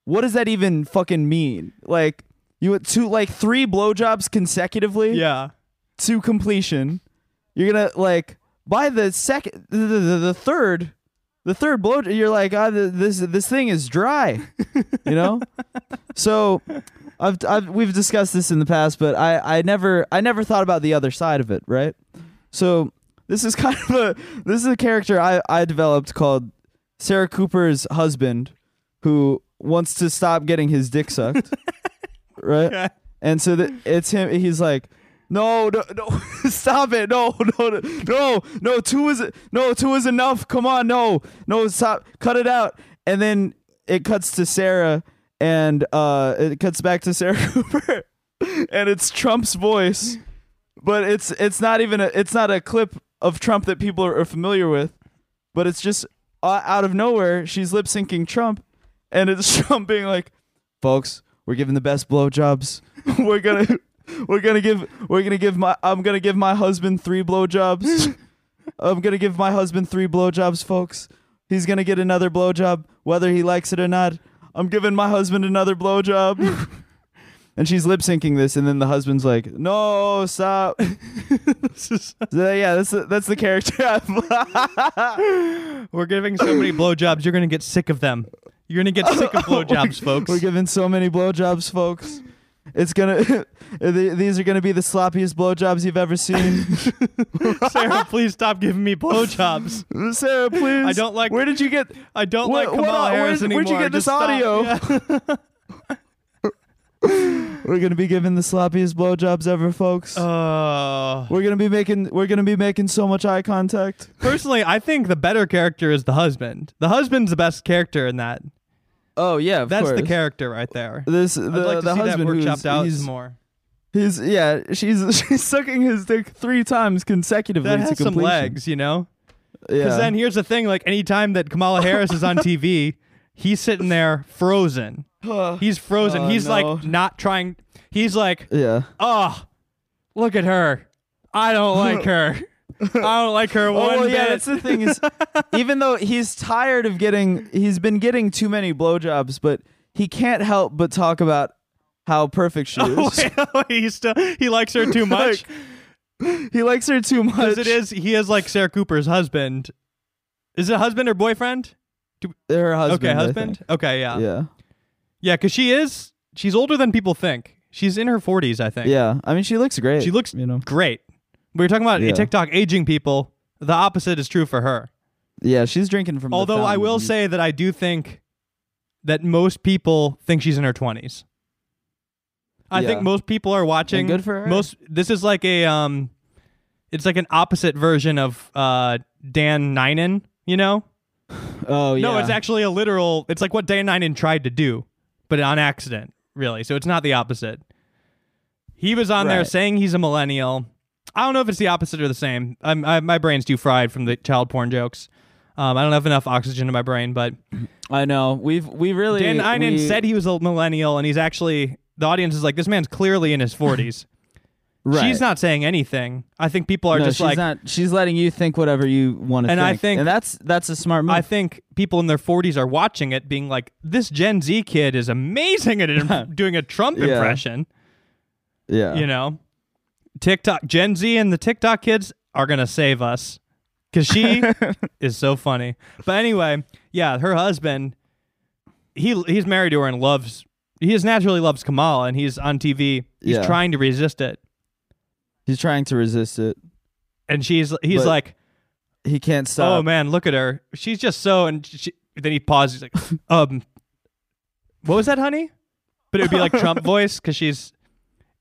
what does that even fucking mean? Like you went two like three blowjobs consecutively Yeah. to completion. You're gonna like by the second, the, the, the third, the third blow. You're like, ah, th- this this thing is dry, you know. (laughs) so, I've, I've we've discussed this in the past, but I I never I never thought about the other side of it, right? So this is (laughs) kind of a this is a character I I developed called Sarah Cooper's husband, who wants to stop getting his dick sucked, (laughs) right? And so that it's him. He's like, no, no, no, (laughs) stop it, no, no, (laughs) no, no, no, two is no, two is enough. Come on, no, no, stop, cut it out. And then it cuts to Sarah, and uh, it cuts back to Sarah (laughs) Cooper, and it's Trump's voice, but it's it's not even a it's not a clip of Trump that people are, are familiar with, but it's just uh, out of nowhere she's lip syncing Trump, and it's Trump being like, folks, we're giving the best blowjobs. we're gonna we're gonna give we're gonna give my I'm gonna give my husband three blowjobs. (laughs) I'm gonna give my husband three blowjobs, folks. He's gonna get another blowjob, whether he likes it or not. I'm giving my husband another blowjob. (laughs) and she's lip syncing this, and then the husband's like, "No, stop." (laughs) So, yeah, that's the, that's the character. We're giving so many blowjobs, you're gonna get sick of them. You're gonna get sick of oh, blowjobs, folks. We're giving so many blowjobs, folks. It's gonna. Th- these are gonna be the sloppiest blowjobs you've ever seen. (laughs) Sarah, please stop giving me blowjobs. Sarah, please. I don't like- Where did you get? I don't What- like what- Kamala Harris where'd- anymore. where'd you get this Just stop. audio? Yeah. (laughs) We're gonna be giving the sloppiest blowjobs ever, folks. Uh, we're gonna be making. We're gonna be making so much eye contact. personally, I think the better character is the husband. The husband's the best character in that. Oh yeah, of That's the character right there. This the, I'd like to the see husband that work who's chopped out he's, more. He's yeah she's (laughs) she's sucking his dick three times consecutively That has some legs, you know. Yeah. Because then here's the thing: like anytime that Kamala Harris is on (laughs) TV, he's sitting there frozen. (sighs) He's frozen. Oh, he's no. like not trying. He's like, yeah. oh, look at her. I don't (laughs) like her. I don't like her Oh one well, yeah. bit. That's the thing is, even though he's tired of getting, he's been getting too many blowjobs, but he can't help but talk about how perfect she (laughs) Oh, is. wait, (laughs) oh, he still he likes her too (laughs) much. he likes her too much. Because it is he is like Sarah Cooper's husband. Is it husband or boyfriend? her husband. okay, husband. Okay, yeah. Yeah. Yeah, because she is she's older than people think. She's in her forties, I think. Yeah. I mean, she looks great. She looks you know. great. We were talking about Yeah. TikTok aging people. The opposite is true for her. Yeah, she's drinking from. the Although I will say that I do think that most people think she's in her twenties. I Yeah. think most people are watching. good for her. Most this is like a um, it's like an opposite version of uh Dan Nainan. You know? (sighs) Oh yeah. No, it's actually a literal. It's like what Dan Nainan tried to do, but on accident, really. So it's not the opposite. He was on there Right. saying he's a millennial. I don't know if it's the opposite or the same. I'm, I, my brain's too fried from the child porn jokes. Um, I don't have enough oxygen in my brain, but I know. We've we really. Dan Nainan we- said he was a millennial, and he's actually the audience is like, this man's clearly in his (laughs) 40s. Right. She's not saying anything. I think people are no, just she's like, not. She's letting you think whatever you want to And think. I think- and that's that's a smart move. I think people in their 40s are watching it, being like, this Gen Z kid is amazing at (laughs) doing a Trump Yeah. impression. yeah. You know, TikTok, Gen Z and the TikTok kids are going to save us because she (laughs) is so funny. But anyway, yeah, her husband, he he's married to her and loves, he just naturally loves Kamala and he's on TV. He's Yeah. trying to resist it. He's trying to resist it. And she's, he's But- like, He can't stop. oh man, look at her. She's just so, and she, then he pauses. He's like, (laughs) um, what was that, honey? But it would be like Trump (laughs) voice because she's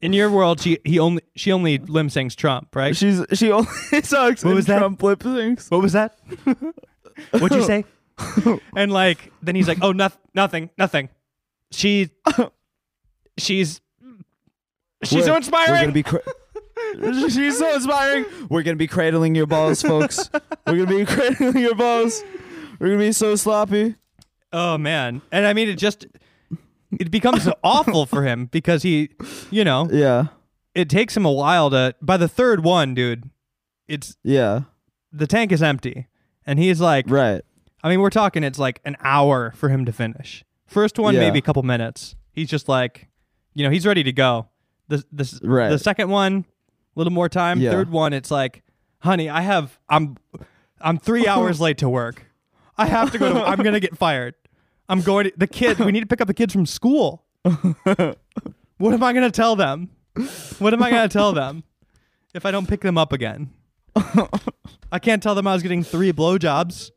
in your world. She he only she only limb sings Trump, right? She's she only (laughs) talks What in was that? Trump lip syncs. What was that? What'd you say? and like then he's like, oh, nothing, nothing, nothing. She, (coughs) she's, she's so We're- inspiring. We're gonna be. Cra- (laughs) She's so inspiring. We're gonna be cradling your balls, folks. We're gonna be (laughs) cradling your balls. We're gonna be so sloppy. oh man, and I mean it just. It becomes (laughs) awful for him because he, you know, Yeah, it takes him a while to. By the third one, dude, it's yeah, the tank is empty, and he's like, right. I mean, we're talking it's like an hour for him to finish. First one, Yeah. maybe a couple minutes. He's just like, you know, he's ready to go. The the Right. the second one, a little more time. Yeah. Third one, it's like, honey, I have I'm I'm three (laughs) hours late to work. I have to go to. I'm gonna get fired. I'm going to the kid. We need to pick up the kids from school. (laughs) what am I gonna tell them? What am I gonna tell them if I don't pick them up again? (laughs) I can't tell them I was getting three blowjobs.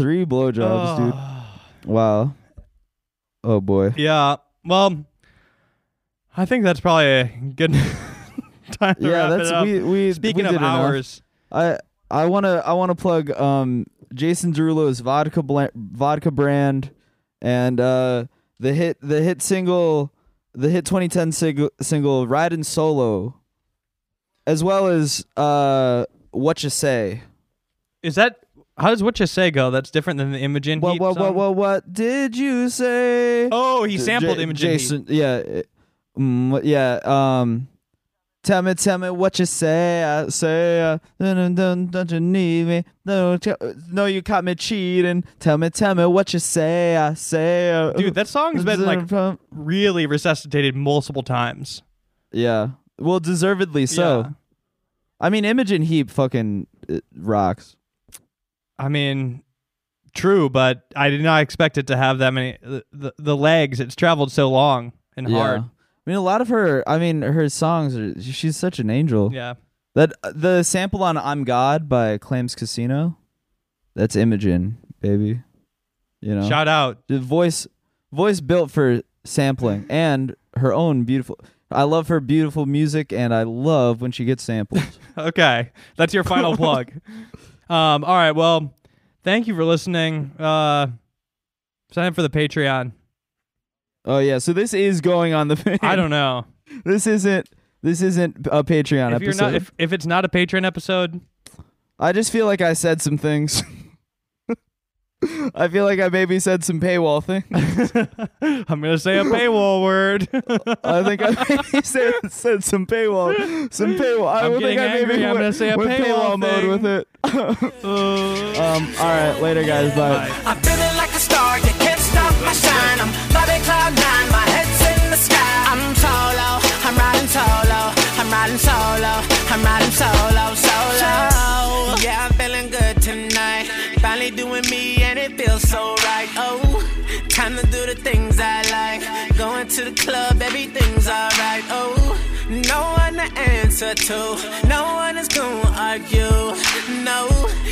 Three blowjobs, dude. (sighs) Wow. Oh boy. Yeah. Well, I think that's probably a good (laughs) time to Yeah, wrap that's it up. we we. Speaking we of did enough. hours, I I want to I want to plug um Jason Derulo's vodka bla- vodka brand and uh the hit the hit single the hit 2010 sing- single Riding Solo as well as uh what you say is that how does what you say go? That's different than the Imogen what Heap what what song? what what did you say Oh, he sampled J- Imogen Heap. Jason yeah it- Mm, what- yeah. Um, tell me, tell me what you say. I say, uh, dun, dun, don't you need me? No, t- no, you caught me cheating. Tell me, tell me what you say. I say, uh, Dude, that song's been like really resuscitated multiple times. yeah. Well, deservedly so. Yeah. I mean, Imogen Heap fucking uh, rocks. I mean, true, but I did not expect it to have that many. The, the, the legs, it's traveled so long and hard. I mean, a lot of her. I mean, her songs. Are, she's such an angel. Yeah. That uh, the sample on "I'm God" by Clams Casino. That's Imogen, baby. You know, Shout out. the voice, voice built for sampling, and her own beautiful. I love her beautiful music, and I love when she gets sampled. (laughs) Okay. That's your final plug. (laughs) Um, all right. Well, thank you for listening. Uh, sign up for the Patreon. oh yeah, so this is going on the. (laughs) I don't know. This isn't. This isn't a Patreon If you're episode. not, if, if it's not a Patreon episode, I just feel like I said some things. (laughs) I feel like I maybe said some paywall things. (laughs) I'm gonna say a paywall word. I think I maybe (laughs) said, said some paywall, some paywall. I I'm don't think getting I maybe angry. I'm went, gonna say a went paywall mode thing. with it. (laughs) um. All right. Later, guys. Bye. I'm feeling like a star, you can't stop my shine. I'm flying cloud nine, my head's in the sky. I'm solo, I'm riding solo, I'm riding solo, I'm riding solo, solo. Yeah, I'm feeling good tonight. Finally doing me to the club, everything's alright. Oh, no one to answer to, no one is gonna argue. No,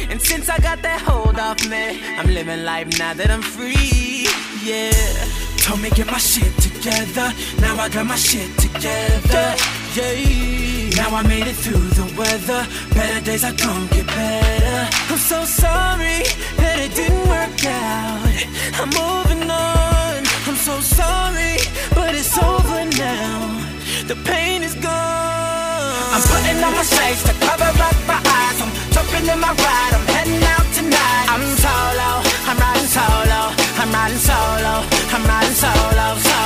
and since I got that hold off me, I'm living life now that I'm free. Yeah. Told me get my shit together. Now I got my shit together. Yeah. Now I made it through the weather. Better days are gonna get better. I'm so sorry that it didn't work out. I'm moving on. I'm so sorry, but it's over now. The pain is gone. I'm putting on my shades to cover up my eyes. I'm jumping in my ride. I'm heading out tonight. I'm solo. I'm riding solo. I'm riding solo. I'm riding solo. solo.